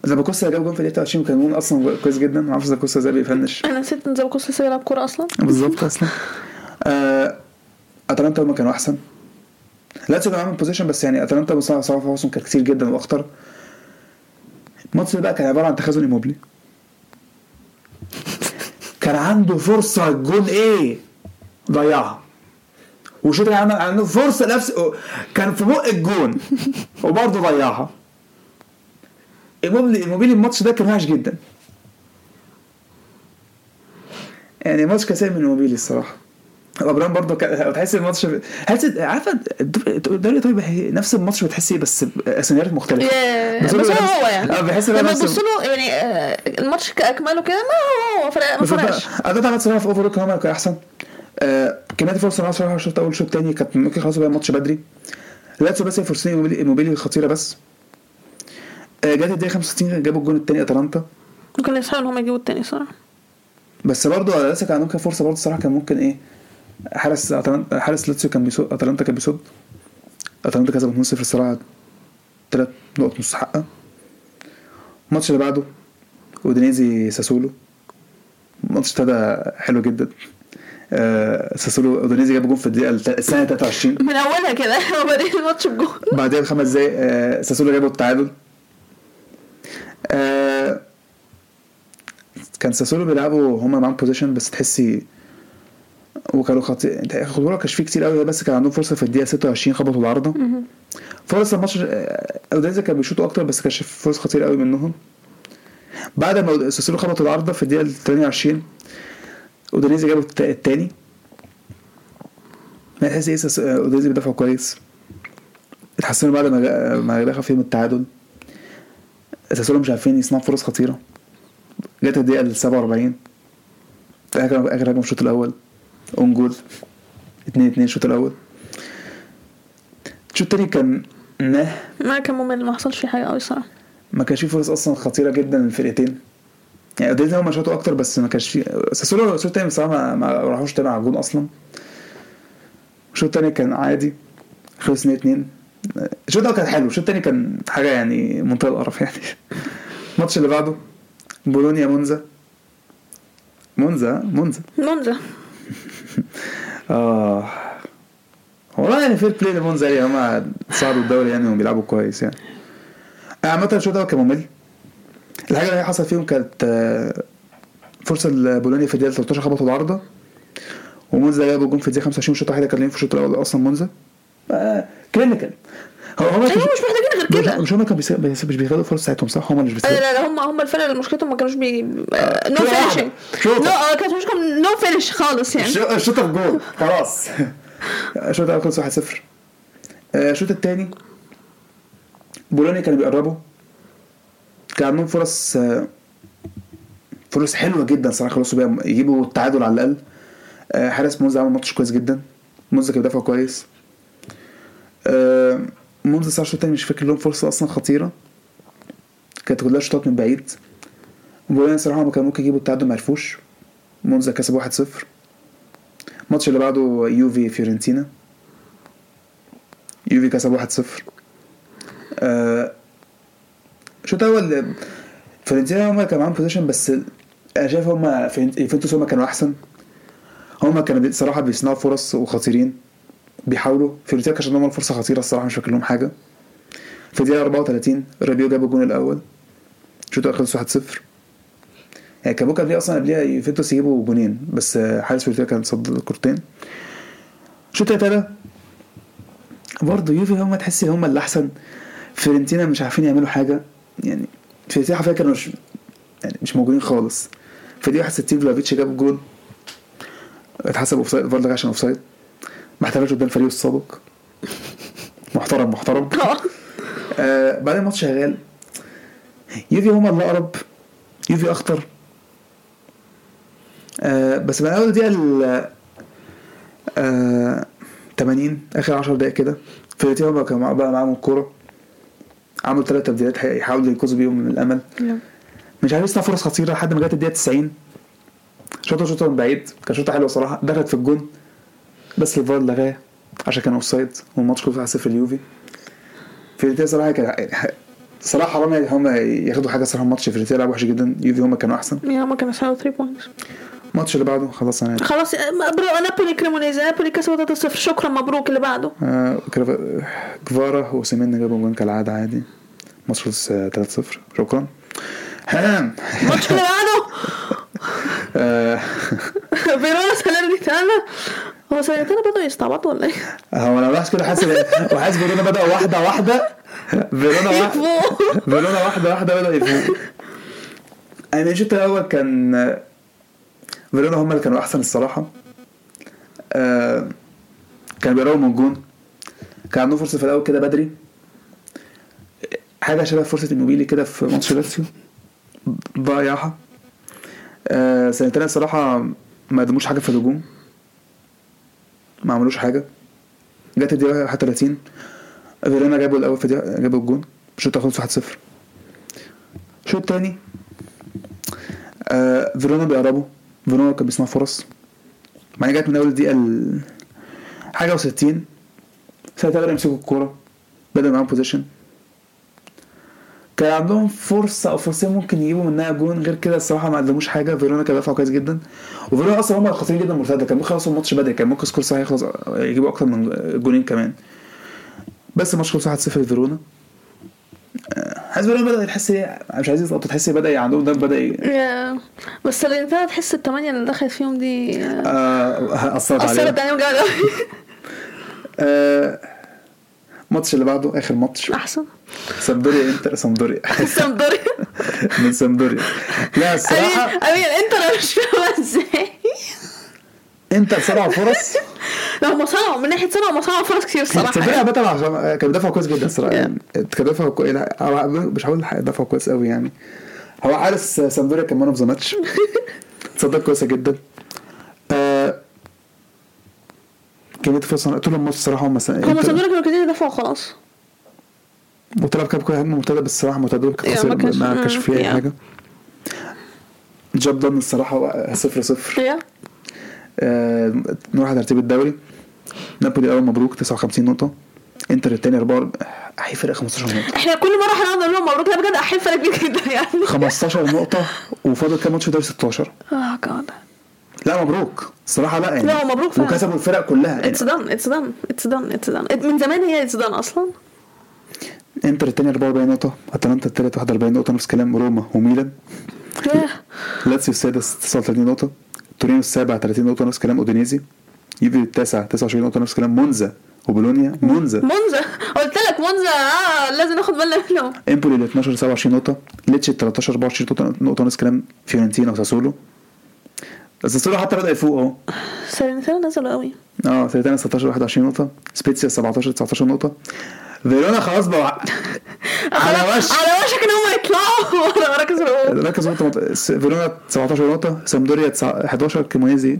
زاباكوستا جاب جون في الدقيقة 20 وكان جون أصلا كويس جدا. ما أعرفش زاباكوستا إزاي بيفنش. أنا نسيت إن زاباكوستا لسه بيلعب كورة أصلا. بالظبط أصلا. آه، أتلانتا هم كانوا أحسن. لاتسيو كان عامل possession بس يعني أتلانتا بصراحه صراحة فرصهم كانت كتير جدا وأخطر. الماتش ده بقى كان عبارة عن تخاذل ايموبيلي كان عنده فرصة جون إيه ضيعها. وشوط عمل عنده فرصة نفس كان في بق الجون وبرضه ضيعها. ايموبيلي ايموبيلي الماتش ده كان وحش جدا. يعني ماتش كان سيء من ايموبيلي الصراحة. إبراهيم برضه كان تحس الماتش تحس عارفة الدوري الايطالي نفس الماتش بتحسي بس سيناريوهات مختلفة. ياه. بس بس هو هو يعني. آه بحس لما تبص له يعني آه، الماتش كأكمله كده ما هو هو فرق ما فرقش. اداء عمل صراحة في offer كمان كان أحسن. آه، كميه الفرص اللي صراحة شفت أول شوط تاني كانت ممكن خلاص بقى الماتش بدري. لاتسيو بس فرصتين إيموبيلي- إيموبيلي خطيرة بس. آه، جت الدقيقة 65 جابوا الجون التاني أتلانتا. ممكن يستحقوا إن هم يجيبوا التاني صراحة. بس برضه لسه كان عندهم كان فرصة برضه الصراحه كان ممكن إيه حارس أتلانتا حارس لاتسيو كان بيصد أتلانتا كان بيصد. أتلانتا كسب 2-0 الصراحه ثلاث نقط مستحقه الماتش اللي بعده أودينيزي ساسولو. الماتش ابتدى حلو جدا. آه ساسولو أودينيزي جاب جون في الدقيقة الثانية 23 من أولها كده بادئ الماتش بجول بعدها بخمس دقايق آه، ساسولو جابوا التعادل. آه، كان ساسولو بيلعبوا هما معاهم possession بس تحسي وكانوا خطي خد بالك كانش فيه كتير قوي بس كان عندهم فرصة في الدقيقة 26 خبطوا العارضة. فرص الماتش آه، اودينيزي كان بيشوطوا أكتر بس كانش في فرص خطيرة قوي منهم. بعد ما ساسولو خبط العارضة في الدقيقة 28 اودينيزي جابوا الت- التاني. ما تحس إيه ساس- اودينيزي بيدافعوا كويس. اتحسنوا بعد ما جا- ما دخل فيهم التعادل. ساسولو مش عارفين يصنعوا فرص خطيرة. جت الدقيقة ال 47 اخر اخر هجمه في الشوط الأول. own goal. 2 2 الشوط الأول. الشوط التاني كان نه ما كان ممل ما حصلش فيه حاجة قوي صراحة. ما كانش فيه فرص أصلا خطيرة جدا للفرقتين. يعني اودينيزي هم شاطوا أكتر بس ما كانش فيه ساسولو الشوط التاني بصراحة ما, ما راحوش تاني على الجون أصلا. الشوط التاني كان عادي. خلص 2 2 الشوط الأول كان حلو. الشوط التاني كان حاجة يعني منتهى القرف يعني. الماتش اللي بعده بولونيا مونزا. مونزا؟ مونزا. مونزا. آه. والله يعني fair play لمونزا يعني هم صعدوا الدوري يعني وبيلعبوا كويس يعني. عامة الشوط ده كان ممل. الحاجة اللي حصل فيهم كانت آه، فرصة لبولونيا في الدقيقة 13 خبطوا العارضة. ومونزا جابوا جون في الدقيقة 25 الشوط الوحيد اللي كان ليهم في الشوط الأول أصلا مونزا. آه، كلينيكال هو هم أيوه مش محتاجين كده. مش هم كانوا بيس- بيس- مش بيخدوا الفرص بتاعتهم صح؟ هم مش لا بيسيبوا لا لا هم هم الفرق اللي مشكلتهم ما كانوش بي نو شوطة. نو كانت مشكلتهم نو فينش خالص يعني. الشوط الشوط الجول خلاص. الشوط الأول خلص 1-0 آه، الشوط الثاني بولونيا كانوا بيقربوا. كان عندهم فرص آه، فرص حلوة جدا صراحة خلصوا بيها يجيبوا التعادل على الأقل. آه، حارس مونزا عمل ماتش كويس جدا. مونزا كان بيدافع كويس. مونزا الصراحه الشوط مش فاكر لهم فرصة أصلا خطيرة. كانت كلها شوطات من بعيد. بولونيا صراحة ما كان ممكن يجيبوا التعادل ما عرفوش. مونزا كسب 1-0 الماتش اللي بعده يوفي فيورنتينا. يوفي كسب 1-0 آه، الشوط الأول فيورنتينا هم كانوا معاهم possession بس أنا شايف هم يوفنتوس هم كانوا أحسن. هم كانوا صراحة بيصنعوا فرص وخطيرين. بيحاولوا فيورنتينا كان عندهم فرصه خطيرة الصراحة مش فاكر لهم حاجة. في الدقيقه 34 رابيو جاب الجون الأول. الشوط الأول خلص 1-0 يعني كان ممكن أصلا قبليها يوفنتوس يجيبوا جونين بس حارس فيورنتينا كان صد الكورتين. الشوط التالت برضه يوفي هم تحسي هم اللي احسن فيورنتينا مش عارفين يعملوا حاجة. يعني فيورنتينا حرفيا كانوا مش يعني مش موجودين خالص. في دي 61 فلاهوفيتش جاب جول اتحسب offside فالدر عشان offside. ما احتفلش قدام فريقه السابق. محترم محترم. آه. آه بعدين الماتش شغال. يوفي هما اللي اقرب يوفي أخطر. آه بس من أول دقيقة ال آه 80 آخر 10 دقايق كده فيورنتينا هما كانوا بقى معاهم الكورة. عملوا ثلاث تبديلات يحاولوا ينقذوا بيهم من الأمل. مش عارف يصنع فرص خطيرة لحد ما جت الدقيقة 90 شوطة شوطة من بعيد. كانت شوطة حلوة صراحة. دخلت في الجون. بس الفار لغاه عشان كان offside والماتش خلص 1-0 اليوفي. فيورنتينا صراحة كان صراحة حرام هم ياخدوا حاجة صراحة ماتش فيورنتينا لعبوا وحش جدا. يوفي هم كانوا أحسن. يا هما كانوا ساعة 3 بوينتس الماتش اللي بعده خلاص أنا خلاص مبروك نابولي كريمونيزي نابولي كسبوا 3-0 شكرا مبروك اللي بعده. آه جفارا وسيمين جابوا جون كالعادة عادي. الماتش خلص آه، 3-0 شكرا. هام الماتش اللي بعده. آه، فيرونا سالرنيتانا هو سالرنيتانا بدأوا يستعبطوا ولا إيه؟ هو أنا بحس كده حاسس وحاسس فيرونا بدأ واحدة واحدة. فيرونا واحدة يفوق. فيرونا واحدة واحدة بدأ يفوق أنا الشوط الأول كان آه، فيرونا هم اللي كانوا أحسن الصراحة. آه، كانوا بيقربوا من الجون. كان عندهم فرصة في الأول كده بدري. حاجة شبه فرصة الموبيلي كده في ماتش لاتسيو ضيعها آه سنتين الصراحة ما قدموش حاجة في الهجوم. ما عملوش حاجة. جت الدقيقة 31 فيرونا جابوا الأول في جابوا الجون الشوط خلص 1-0 الشوط الثاني آه فيرونا بيقربوا فيرونا كان بيصنع فرص. بعدين جت من أول الدقيقة ال- حاجة و60 ساعتها بدأوا يمسكوا الكورة بدأوا معاهم possession كان عندهم فرصة أو فرصتين ممكن يجيبوا منها جون. غير كده الصراحة ما قدموش حاجة. فيرونا كان دفاعهم كويس جدا. وفيرونا أصلا هم خطرين جدا مرتدة. كان ممكن يخلصوا الماتش بدري. كان ممكن score صحيح يخلص يجيبوا أكتر من جونين كمان. بس الماتش خلص 1-0 لفيرونا. آه، حاسس فيرونا بدأ يحس إيه؟ مش عايز يسقط. تحس بدأ عندهم؟ ده بدأ ي- يا- بس سالرنيتانا تحس الثمانية اللي دخلت فيهم دي آه، آه، أثرت عليهم. أثرت عليهم جامد أوي. آه، الماتش اللي بعده آخر ماتش. أحسن. سامدوريا إنتر سامدوريا. سامدوريا. من سامدوريا. لا الصراحة أمين انت أنا مش فاهمة إزاي. إنتر صنعوا فرص. لا هم صنعوا من ناحية صنعوا هم صنعوا فرص كتير الصراحة صدقني يعني. عامة عشان كان بيدافعوا كويس جدا الصراحة يعني. كان بيدافعوا كويس مش هقول دافعوا كويس قوي يعني. هو حارس سامدوريا كان man of the match تصدى كويسة جدا آه، كمية فرص طول الماتش الصراحة هم هم سامدوريا كانوا كتير يدافعوا خلاص وطلب كاب هم مرتده بس الصراحه كانت يا، خسر- ما كانش- فيها أي. حاجة. جاب دان الصراحة صفر صفر. آه، نروح على ترتيب الدوري. نابولي الأول مبروك 59 نقطة. إنتر الثاني 4 اي فرق 15 نقطة. إحنا كل مرة هنقعد نقول لهم مبروك لا بجد احب فرق كبير جدا يعني. 15 نقطة وفاضل كام ماتش في الدوري 16 آه جاد لا مبروك. الصراحه لا يعني لا، مبروك فعلا. وكسبوا الفرق كلها اتس دان it's done it's done it's done من زمان هي it's done أصلا. إنتر الثاني 44 نقطة أتلانتا الثالث 41 نقطة نفس كلام روما وميلان. لاتسيو السادس 39 نقطة تورينو السابع 30 نقطة نفس كلام أودينيزي. يوفي التاسع 29 نقطة نفس كلام مونزا. وبولونيا مونزا. مونزا؟ قلت لك مونزا آه لازم ناخد بالنا منه. إمبولي ال 12 27 نقطة. ليتشي ال 13 24 نقطة نقطة نفس كلام فيورنتينا وساسولو. بس ساسولو حتى بدأ يفوق أهو. سيرنتينا نزلوا قوي. آه سيرتانا 16 21 نقطة. سبيتسيا 17 19 نقطة. فيرونا خلاص بقى. على وش؟ على وشك إن هم يطلعوا. ورا مراكز الهبوط ركز نقطة فيرونا 17 نقطة. سامدوريا 9 11 كيمونيزي.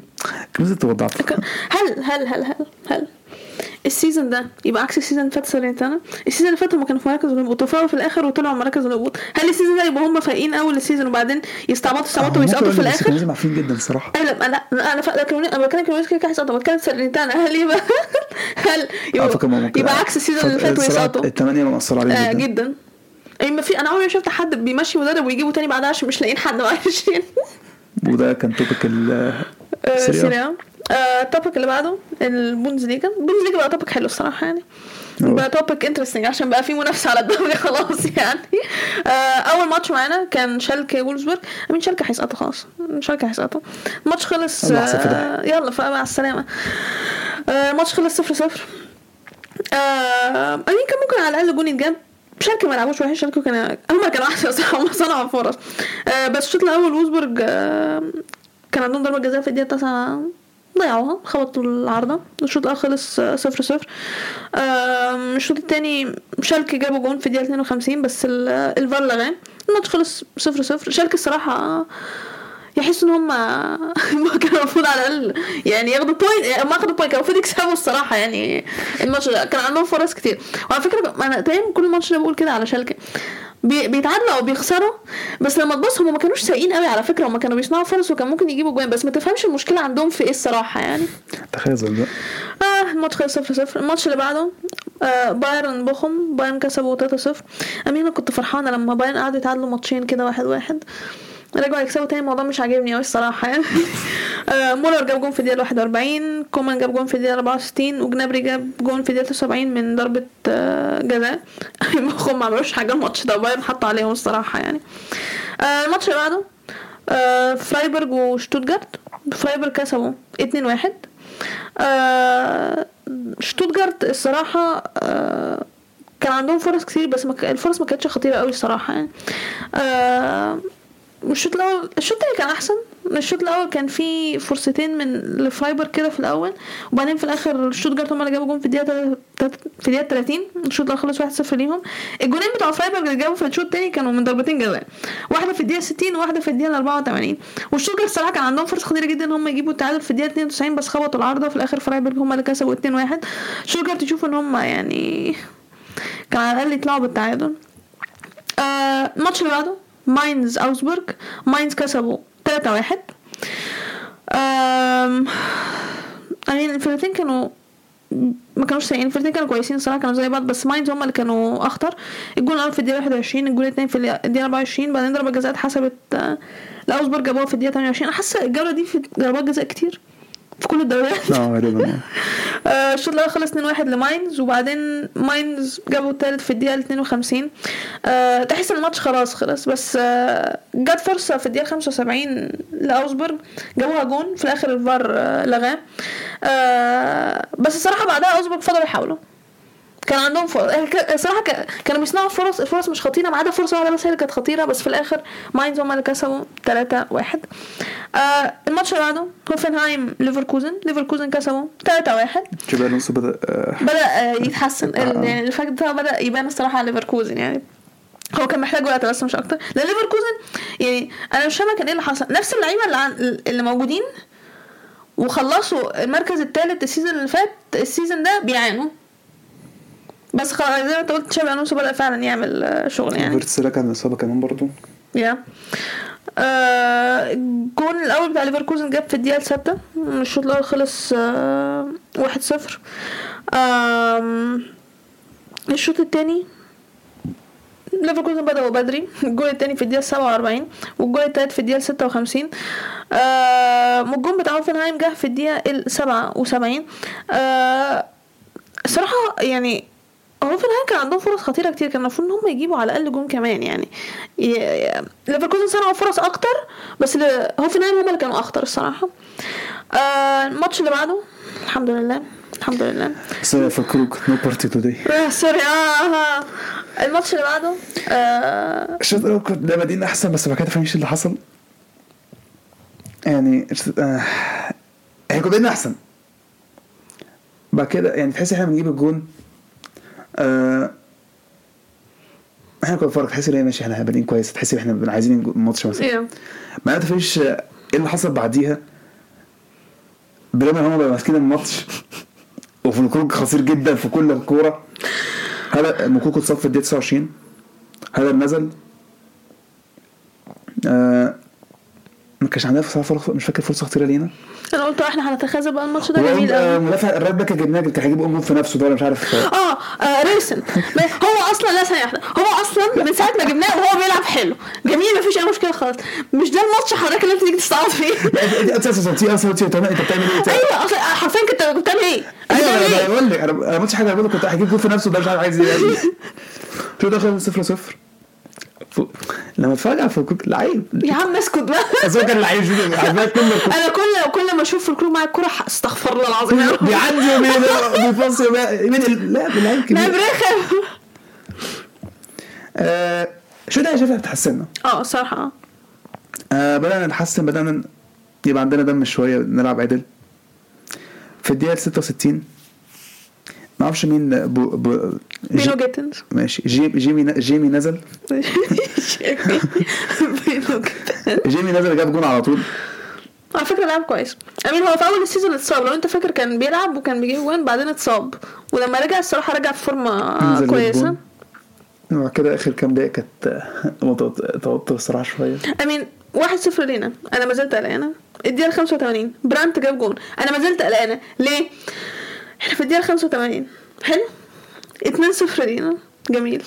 كيمونيزي توضعت. هل هل هل هل هل؟ السيزون ده يبقى عكس السيزون اللي فات سيرنتانا السيزون اللي فات هم كانوا في مراكز الهبوط وفاقوا في الآخر وطلعوا من مراكز الهبوط. هل السيزون ده يبقى هم فايقين أول السيزون وبعدين يستعبطوا يستعبطوا ويسقطوا في الآخر؟ لازم عارفين جدا الصراحة. أنا لا أنا أنا أنا بتكلم كلمه كده كده هيسقطوا. بتكلم سالرنيتانا هل يبقى هل يبقى, يبقى عكس ال season اللي فات ويسقطوا؟ الثمانية مأثرة عليهم آه جدا. جدا. أي ما في أنا عمري ما شفت حد بيمشي مدرب ويجيبه تاني بعدها عشان مش لاقيين حد. معلش. وده كان topic ال آه،. سيريا آه، ال topic اللي بعده البوندسليجا البوندسليجا بقى topic حلو الصراحة يعني. بقى topic interesting عشان بقى في منافسة على الدوري خلاص يعني. آه، أول ماتش معانا كان شالكة وولزبورج امين شالكة؟ هيسقطوا خلاص. شالكة هيسقطوا الماتش خلص. آه، يلا فمع السلامة. آه، الماتش خلص صفر صفر. آه، أمين كان ممكن على الأقل جون يتجاب. شالكة ما لعبوش وحش. شالكة كان هم كانوا احسن صح هم صنعوا فرص. آه، بس الشوط الأول وولزبورج آه، كان عندهم ضربة جزاء في الدقيقة 9 ضيعوها خبطوا العارضة الشوط الأول خلص صفر صفر. الشوط التاني شالكي جابوا جون في الدقيقة 52 بس ال- الفار لغاه. الماتش خلص صفر صفر. شالكي الصراحة آه، يحس إن هم كانوا المفروض على الأقل يعني ياخدوا point ما أخدوا point كانوا المفروض يكسبوا الصراحة يعني. الماتش كان عندهم فرص كتير. وعلى فكرة أنا تقريبا كل ماتش ده بقول كده على شالكة. بيتعادلوا أو بيخسروا. بس لما تبص هم ما كانوش سيئين قوي على فكرة هم كانوا بيصنعوا فرص وكان ممكن يجيبوا جوان. بس ما تفهمش المشكلة عندهم في إيه الصراحة يعني. تخاذل بقى. آه الماتش خلص صفر صفر. الماتش اللي بعده آه بايرن بوخم. بايرن كسبوا 3 صفر. امين أنا كنت فرحانة لما بايرن قعدوا يتعادلوا ماتشين كده واحد واحد. رجعوا يكسبوا تاني الموضوع مش عاجبني قوي الصراحة يعني. آه مولر جاب جون في الدقيقة 41 كومان جاب جون في الدقيقة 64 وجنابري جاب جون في الدقيقة 79 من ضربة آه جزاء. بوخم ما عملوش حاجة الماتش ده بايرن حط عليهم الصراحة يعني. آه الماتش اللي بعده فرايبورج وشتوتجارت فرايبورج كسبوا 2 1 آه شتوتجارت الصراحة آه كان عندهم فرص كتير بس الفرص ما كانتش خطيرة قوي الصراحة يعني. آه الشوط الأول الشوط التاني كان أحسن. الشوط الأول كان فيه فرصتين من لفرايبورج كده في الأول وبعدين في الآخر شتوتجارت هما اللي جابوا جون في تلات- في الدقيقة 30 الشوط الأول خلص 1-0 ليهم. الجونين بتوع فرايبورج اللي جابوا في الشوط التاني كانوا من ضربتين جزاء. واحدة في الدقيقة 60 وواحدة في الدقيقة 84 وشتوتجارت الصراحة كان عندهم فرص خطيرة جدا إن هم يجيبوا التعادل في الدقيقة 92 بس خبطوا العارضة. وفي الآخر فرايبورج هم اللي كسبوا 2-1 شتوتجارت يشوفوا إن هم يعني كان على الأقل يطلعوا بالتعادل. آه، الماتش اللي بعده ماينز اوجسبورج ماينز كسبوا 3 1 آم، يعني الفرقتين كانوا ما كانوش سيئين. الفرقتين كانوا كويسين الصراحة كانوا زي بعض بس ماينز هم اللي كانوا أخطر. الجول الأول في الدقيقة 21 الجول الثاني في الدقيقة 24 بعدين ضربة جزاء اتحسبت آه، لاوجسبورج جابوها في الدقيقة 28 أنا حاسه الجولة دي في ضربات جزاء كتير. في كل الدوريات. آه غالبا الشوط الأول خلص 2-1 لماينز وبعدين ماينز جابوا التالت في الدقيقة 52 آه، تحس الماتش خلاص خلص بس آه، جت فرصة في الدقيقة 75 لاوجسبورج جابوها جون في الآخر الفار آه، لغاه. آه، بس الصراحة بعدها اوجسبورج فضلوا يحاولوا. كان عندهم فرص الصراحه ك- كانوا بيصنعوا فرص الفرص مش خطيرة ما عدا فرصة واحدة بس هي اللي كانت خطيرة بس في الآخر ماينز هم اللي كسبوا 3 1 آه الماتش اللي بعده هوفنهايم ليفركوزن ليفركوزن كسبوا 3 1 تشابي الونسو بدأ آه، بدأ آه، يتحسن آه. يعني ال effect بتاعه بدأ يبان الصراحة على ليفركوزن يعني هو كان محتاج وقت بس مش أكتر. لأن ليفركوزن يعني أنا مش فاهمة كان إيه اللي حصل. نفس اللعيبة اللي, عن اللي موجودين وخلصوا المركز الثالث ال season اللي فات ال season ده بيعانوا. بس خلاص زي ما انت قلت تشابي الونسو بدا فعلا يعمل آه، شغل يعني. فيرتس رجع من الاصابه كمان برضو. yeah. آه، الجون الأول بتاع ليفركوزن جاب في الدقيقة السادسه الشوط الأول خلص آه، واحد صفر. آم، الشوط التاني ليفركوزن بدأوا بدري. الجول التاني في الدقيقة 47 والجول التالت في الدقيقة 56 آه والجون بتاع هوفنهايم جه في الدقيقة ال 77 آه الصراحة يعني هوفنهايم كان عندهم فرص خطيرة كتير كان المفروض إن هم يجيبوا على الأقل جون كمان يعني. ليفركوزن صنعوا فرص أكتر بس هوفنهايم هم اللي كانوا أخطر الصراحة. آه الماتش اللي بعده الحمد لله الحمد لله. بس فكروك no party today آه، sorry آه آه. الماتش اللي بعده آه الشوط الأول كنت ده بادئين أحسن بس بعد كده فاهمش اللي حصل؟ يعني آه، إحنا كنا بادئين أحسن. بعد كده يعني تحس إحنا بنجيب الجون آه، إحنا كنا بنتفرج تحس إن هي ماشي إحنا بادئين كويس تحس إن إحنا عايزين الماتش مثلا ما تفهمش إيه اللي حصل بعديها؟ برغم ان هم بقوا ماسكين الماتش وفي الخروج خطير جدا في كل كوره هذا موكوكو اتصاب في الدقيقة 29 هذا نزل. آه ما كانش عندنا فرصه مش فاكر فرصة خطيرة لينا. أنا قلت إحنا هنتخاذل بقى الماتش ده؟ جميل آه، قوي. مدافع الرايت باك اللي جبناه كان هيجيب جول في نفسه ده ولا مش عارف. آه، آه, آه ريسن هو أصلا لا ثانية واحدة. هو أصلا من ساعة ما جبناه وهو بيلعب حلو. جميل مفيش أي مشكلة خالص. مش ده الماتش حضرتك اللي أنت تيجي تستعرض فيه؟ انت أساسا انت أساسا انت بتعمل إيه؟ أيوه أصلا حرفيا كنت بتعمل إيه؟ أيوه بتعمل أنا؟ بقول لك أنا أنا ما قلتش حاجة لك كنت هجيب جول في نفسه ده مش عارف عايز إيه يعني. شو دخل 0 0 لما اتفرج على فوكوك لعيب. يا عم اسكت بقى. بس هو كان لعيب. أنا كل كل ما أشوف الكرو معايا الكورة استغفر الله العظيم بيعدي بيبص يمين ال- لا لعيب كبير. برخم آه، شو ده؟ شايفها بتحسنا آه الصراحه آه. آه بدأنا نحسن بدأنا يبقى عندنا دم شوية نلعب عدل. في الدقيقة 66 ما أعرفش مين بو بو بينو جي جيتنز. ماشي. جي جيمي جيمي نزل. بينو جيتنز جيمي نزل جاب جون على طول. على فكرة لعب كويس. I mean هو في أول ال season اتصاب. لو أنت فاكر كان بيلعب وكان بيجيب جوان بعدين اتصاب. ولما رجع الصراحة رجع في فورمه كويسة. جون. وبعد كده آخر كام دقيقة كانت توتر الصراحة شوية. I mean واحد صفر لينا. أنا ما زلت قلقانة. الدقيقة 85 برانت جاب جون. أنا ما زلت قلقانة. ليه؟ إحنا في الدقيقة 85 حلو؟ 2 0 لينا. جميل.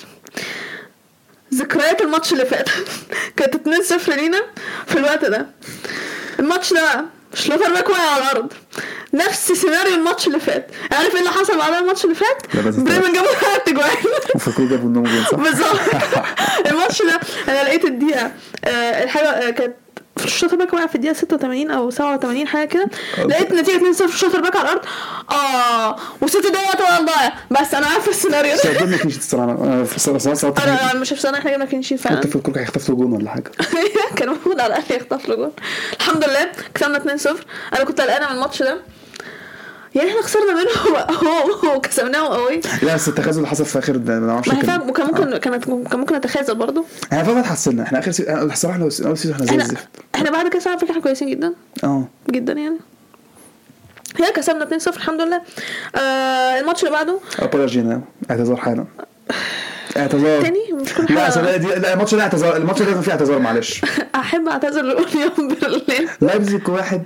ذكريات الماتش اللي فات. كانت 2 0 لينا في الوقت ده. الماتش ده شلوتر باك وقع على الأرض. نفس سيناريو الماتش اللي فات. عارف إيه اللي حصل بعدها الماتش اللي فات؟ بريمن جابوا ثلاث جوان وفاكروا جابوا النوم؟ بالظبط. الماتش ده أنا لقيت الدقيقة آه الحاجة آه كانت الشوط باك وقع في الدقيقة 86 أو 87 حاجة كده. لقيت نتيجة 2-0 الشوط باك على الأرض. آه وست دقايق وقت ضايع بس أنا عارفه السيناريو ده. جبنا كلين شيت في الصراحة. صراحة أنا مش في سنه إحنا جبنا كلين شيت فعلا كنت في الكورة هيخطف له جون ولا حاجة. كان المفروض على الأقل يخطف له جول الحمد لله كسبنا 2-0 أنا كنت قلقانة من الماتش ده. يعني إحنا خسرنا منه هو وكسبناه قوي. لا بس التخاذل اللي حصل في آخر ده ما أعرفش ما هي كان- ممكن كانت كان ممكن نتخاذل برضه. إحنا فعلا اتحسنا إحنا آخر سي... أنا الصراحة لو أول season إحنا زي الزفت إحنا بعد كأس العالم إحنا كويسين جدا. آه. جدا يعني. هي كسبنا 2-0 الحمد لله. آه الماتش اللي بعده. ابولوجينا اعتذار حالا. اعتذار. تاني؟ مش كل لا دي لا الماتش ده اعتذار. الماتش ده لازم فيه اعتذار معلش. أحب أعتذر لاونيون برلين لايبزيج واحد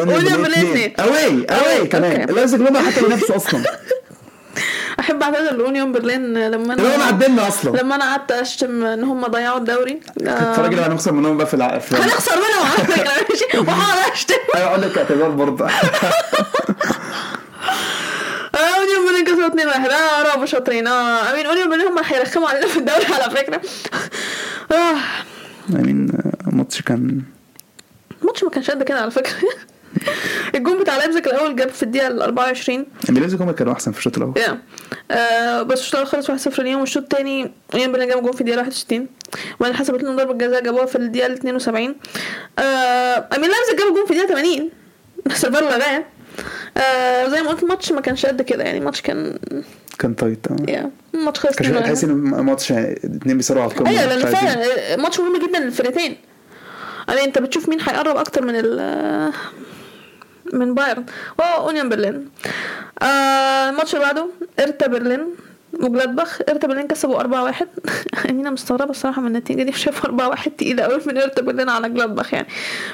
أونيون برلين. اوي اوي كمان. لايبزيج لما حتى لنفسه أصلا. أحب أعتذر لاونيون برلين لما أنا معدلنا أصلا. لما أنا قعدت أشتم إن هم ضيعوا الدوري. اتفرج لو هنخسر منهم بقى في الع... هنخسر منهم على فكرة ماشي. وهقعد أشتم. أنا أقول لك اعتذار برضه. آه، كسبوا 2 1 آه برافو شاطرين. آه I mean. اونيون برلين هم هيرخموا علينا في الدوري على فكرة. آه. I mean. ماتش كان الماتش ما كانش قد كده على فكرة. الجون بتاع لايبزيج الأول جاب في الدقيقة ال 24 ميلانز هم كانوا أحسن في الشوط الأول. yeah آه بس الشوط الأول خلص 1-0 ليهم. والشوط الثاني اونيون برلين جاب جون في الدقيقة 61 وبعدين حسبت لهم ضربة جزاء جابوها في الدقيقة 72 آه I mean. لايبزيج جاب جون في الدقيقة 80 بس الفار لغاه آه زي ما قلت الماتش ما كانش قد كده يعني الماتش كان كان tight آه. yeah الماتش خلص كان 2-1. تحس إن ماتش اتنين بيصارعوا على القمه أيوه لأن. فعلا ماتش مهم جدا للفرقتين يعني أنت بتشوف مين هيقرب أكتر من ال من بايرن هو أونيون برلين آه الماتش اللي بعده هيرتا برلين وجلادباخ هيرتا برلين كسبوا 4-1 أنا مستغربة الصراحه من النتيجة دي شايفة 4-1 تقيلة قوي من هيرتا برلين على جلادباخ يعني.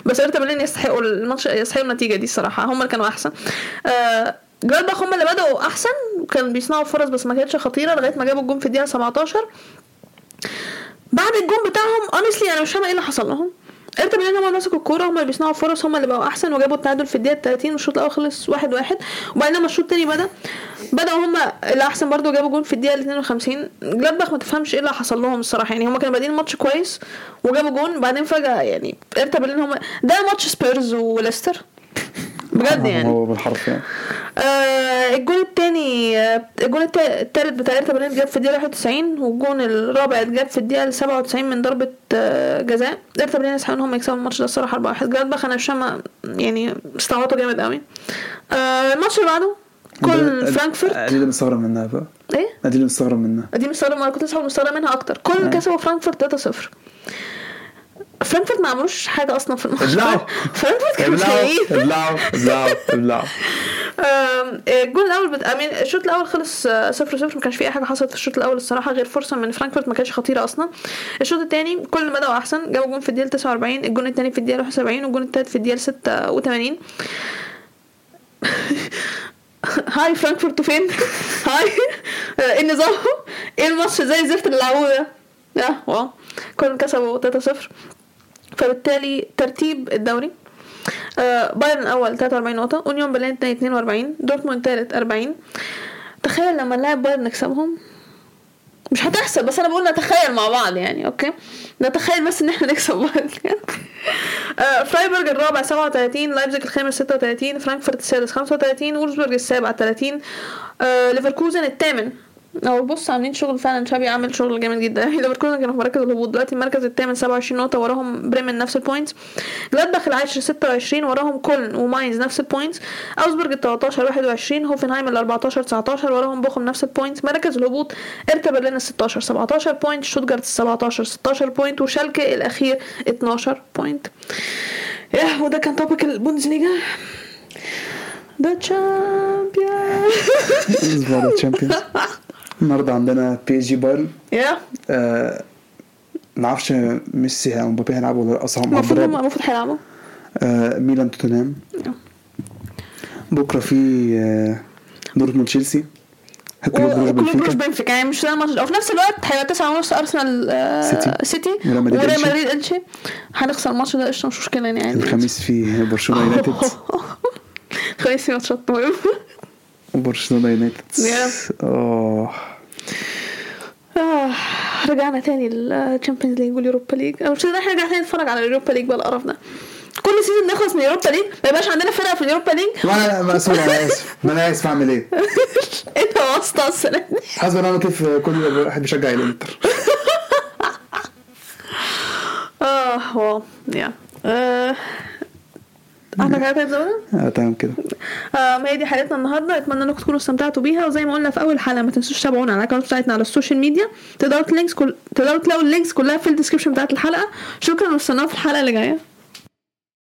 بس هيرتا برلين يستحقوا الماتش يستحقوا النتيجة دي الصراحه هم اللي كانوا أحسن. آه جلادباخ هم اللي بدأوا أحسن وكانوا بيصنعوا فرص بس ما كانتش خطيرة لغاية ما جابوا الجون في الدقيقة 17 بعد الجون بتاعهم honestly أنا مش فاهمة إيه اللي حصل لهم. هيرتا برلين هم اللي مسكوا الكوره هم اللي بيصنعوا فرص هم اللي بقوا احسن وجابوا التعادل في الدقيقة 30 والشوط الأول خلص 1-1 واحد واحد. وبعدين لما الشوط التاني بدأ بدأوا هم اللي احسن برضو جابوا جون في الدقيقة 52 جلادباخ ما تفهمش إيه اللي حصل لهم الصراحة. يعني هم كانوا بادئين الماتش كويس وجابوا جون بعدين فجأة يعني هيرتا برلين هم ده ماتش سبيرز وليستر. بجد يعني. هو بالحرف يعني. آه الجون التاني آه، الجون التالت بتاع هيرتا برلين جاب في الدقيقة 91 والجون الرابع اتجاب في الدقيقة 97 من ضربة آه، جزاء. هيرتا برلين يستحقوا إن هم يكسبوا الماتش ده الصراحة 4 1 جلادباخ أنا مش فاهمة يعني استعبطوا جامد قوي. آه الماتش اللي بعده كولن فرانكفورت. دي اللي مستغرب منها بقى. إيه؟ دي اللي مستغرب منها. دي مستغرب أنا كنت مستغرب منها أكتر. كل آه. كسبوا فرانكفورت 3-0 فرانكفورت ما عملوش حاجة أصلا في الماتش ابلعوا. فرانكفورت كانوا ابلعوا سيئين ابلعوا ابلعوا ابلعوا آم، الجول الأول بت... امين الشوط الأول خلص آه، صفر صفر ما كانش في أي حاجة حصلت في الشوط الأول الصراحة غير فرصة من فرانكفورت ما كانتش خطيرة أصلا. الشوط الثاني كل ما بدأوا أحسن جابوا جون في الدقيقة 49 الجون الثاني في الدقيقة 71 والجون الثالث في الدقيقة 86 hi فرانكفورت فين؟ hi آه، إيه النظام؟ إيه الماتش؟ زي الزفت اللي لعبوه ده wow. كولن كسبوا 3-0 فبالتالي ترتيب الدوري. آه، بايرن الأول 43 نقطة أونيون برلين الثاني 42 دورتموند الثالث 40 تخيل لما نلعب بايرن نكسبهم مش هتحصل بس أنا بقول نتخيل مع بعض يعني okay؟ نتخيل بس إن إحنا نكسب بايرن. يعني. فرايبورج الرابع 37 لايبزيج الخامس 36 فرانكفورت السادس 35 وولفسبورج السابع 30 آه، ليفركوزن الثامن أو بص عاملين شغل فعلا شابي عامل شغل جامد جدا. ليفركوزن كانوا في مركز الهبوط. دلوقتي المركز الثامن 27 نقطة وراهم بريمن نفس ال points جلادباخ العاشر 26 وراهم كولن وماينز نفس ال points أوجسبورج ال 13 21 هوفنهايم ال 14 19 وراهم بوخم نفس ال points مركز الهبوط هيرتا برلين ال 16 17 point شوتجارت ال 17 16 point وشالكة الأخير 12 point yeah وده كان topic البوندسليجا the champion الأسبوع ده Champions النهارده عندنا بي اس جي بايرن yeah آه، معرفش ميسي أو مبابي هيلعبوا ولا لأ أصلا المفروض. المفروض هيلعبوا. آه، ميلان توتنهام. بكرة في آه، دورتموند تشيلسي. وكلوب بروج بنفيكا يعني مش ده الماتش وفي نفس الوقت هيبقى 9 ونص أرسنال آه، سيتي. وريال مدريد إلتشي هنخسر الماتش ده قشطة مش مشكلة يعني. الخميس في برشلونة يونايتد. خميس في ماتشات مهمه وبرشلونه يونايتد. آه آه، رجعنا تاني للتشامبيونز ليج واليوروبا ليج أو مش إحنا نرجع تاني نتفرج على اليوروبا ليج بقى القرف ده كل سيزون نخلص من اليوروبا ليج ما يبقاش عندنا فرقة في اليوروبا ليج ما أنا ما سوري أنا آسف. ما أنا آسف أعمل إيه؟ انت واسطه السنة دي حسب أنا كيف كل واحد بيشجع الإنتر. آه wow yeah. إحنا كده تاني زمان آه تمام كده. آه، ما هي دي حلقتنا النهارده. أتمنى إنكم تكونوا استمتعتوا بيها وزي ما قلنا في أول حلقة ما تنسوش تتابعونا على ال account بتاعتنا على ال social media. تقدروا كل... تلاقوا ال links كلها في ال description بتاعت الحلقة. شكرا واستناوا في الحلقة اللي جاية.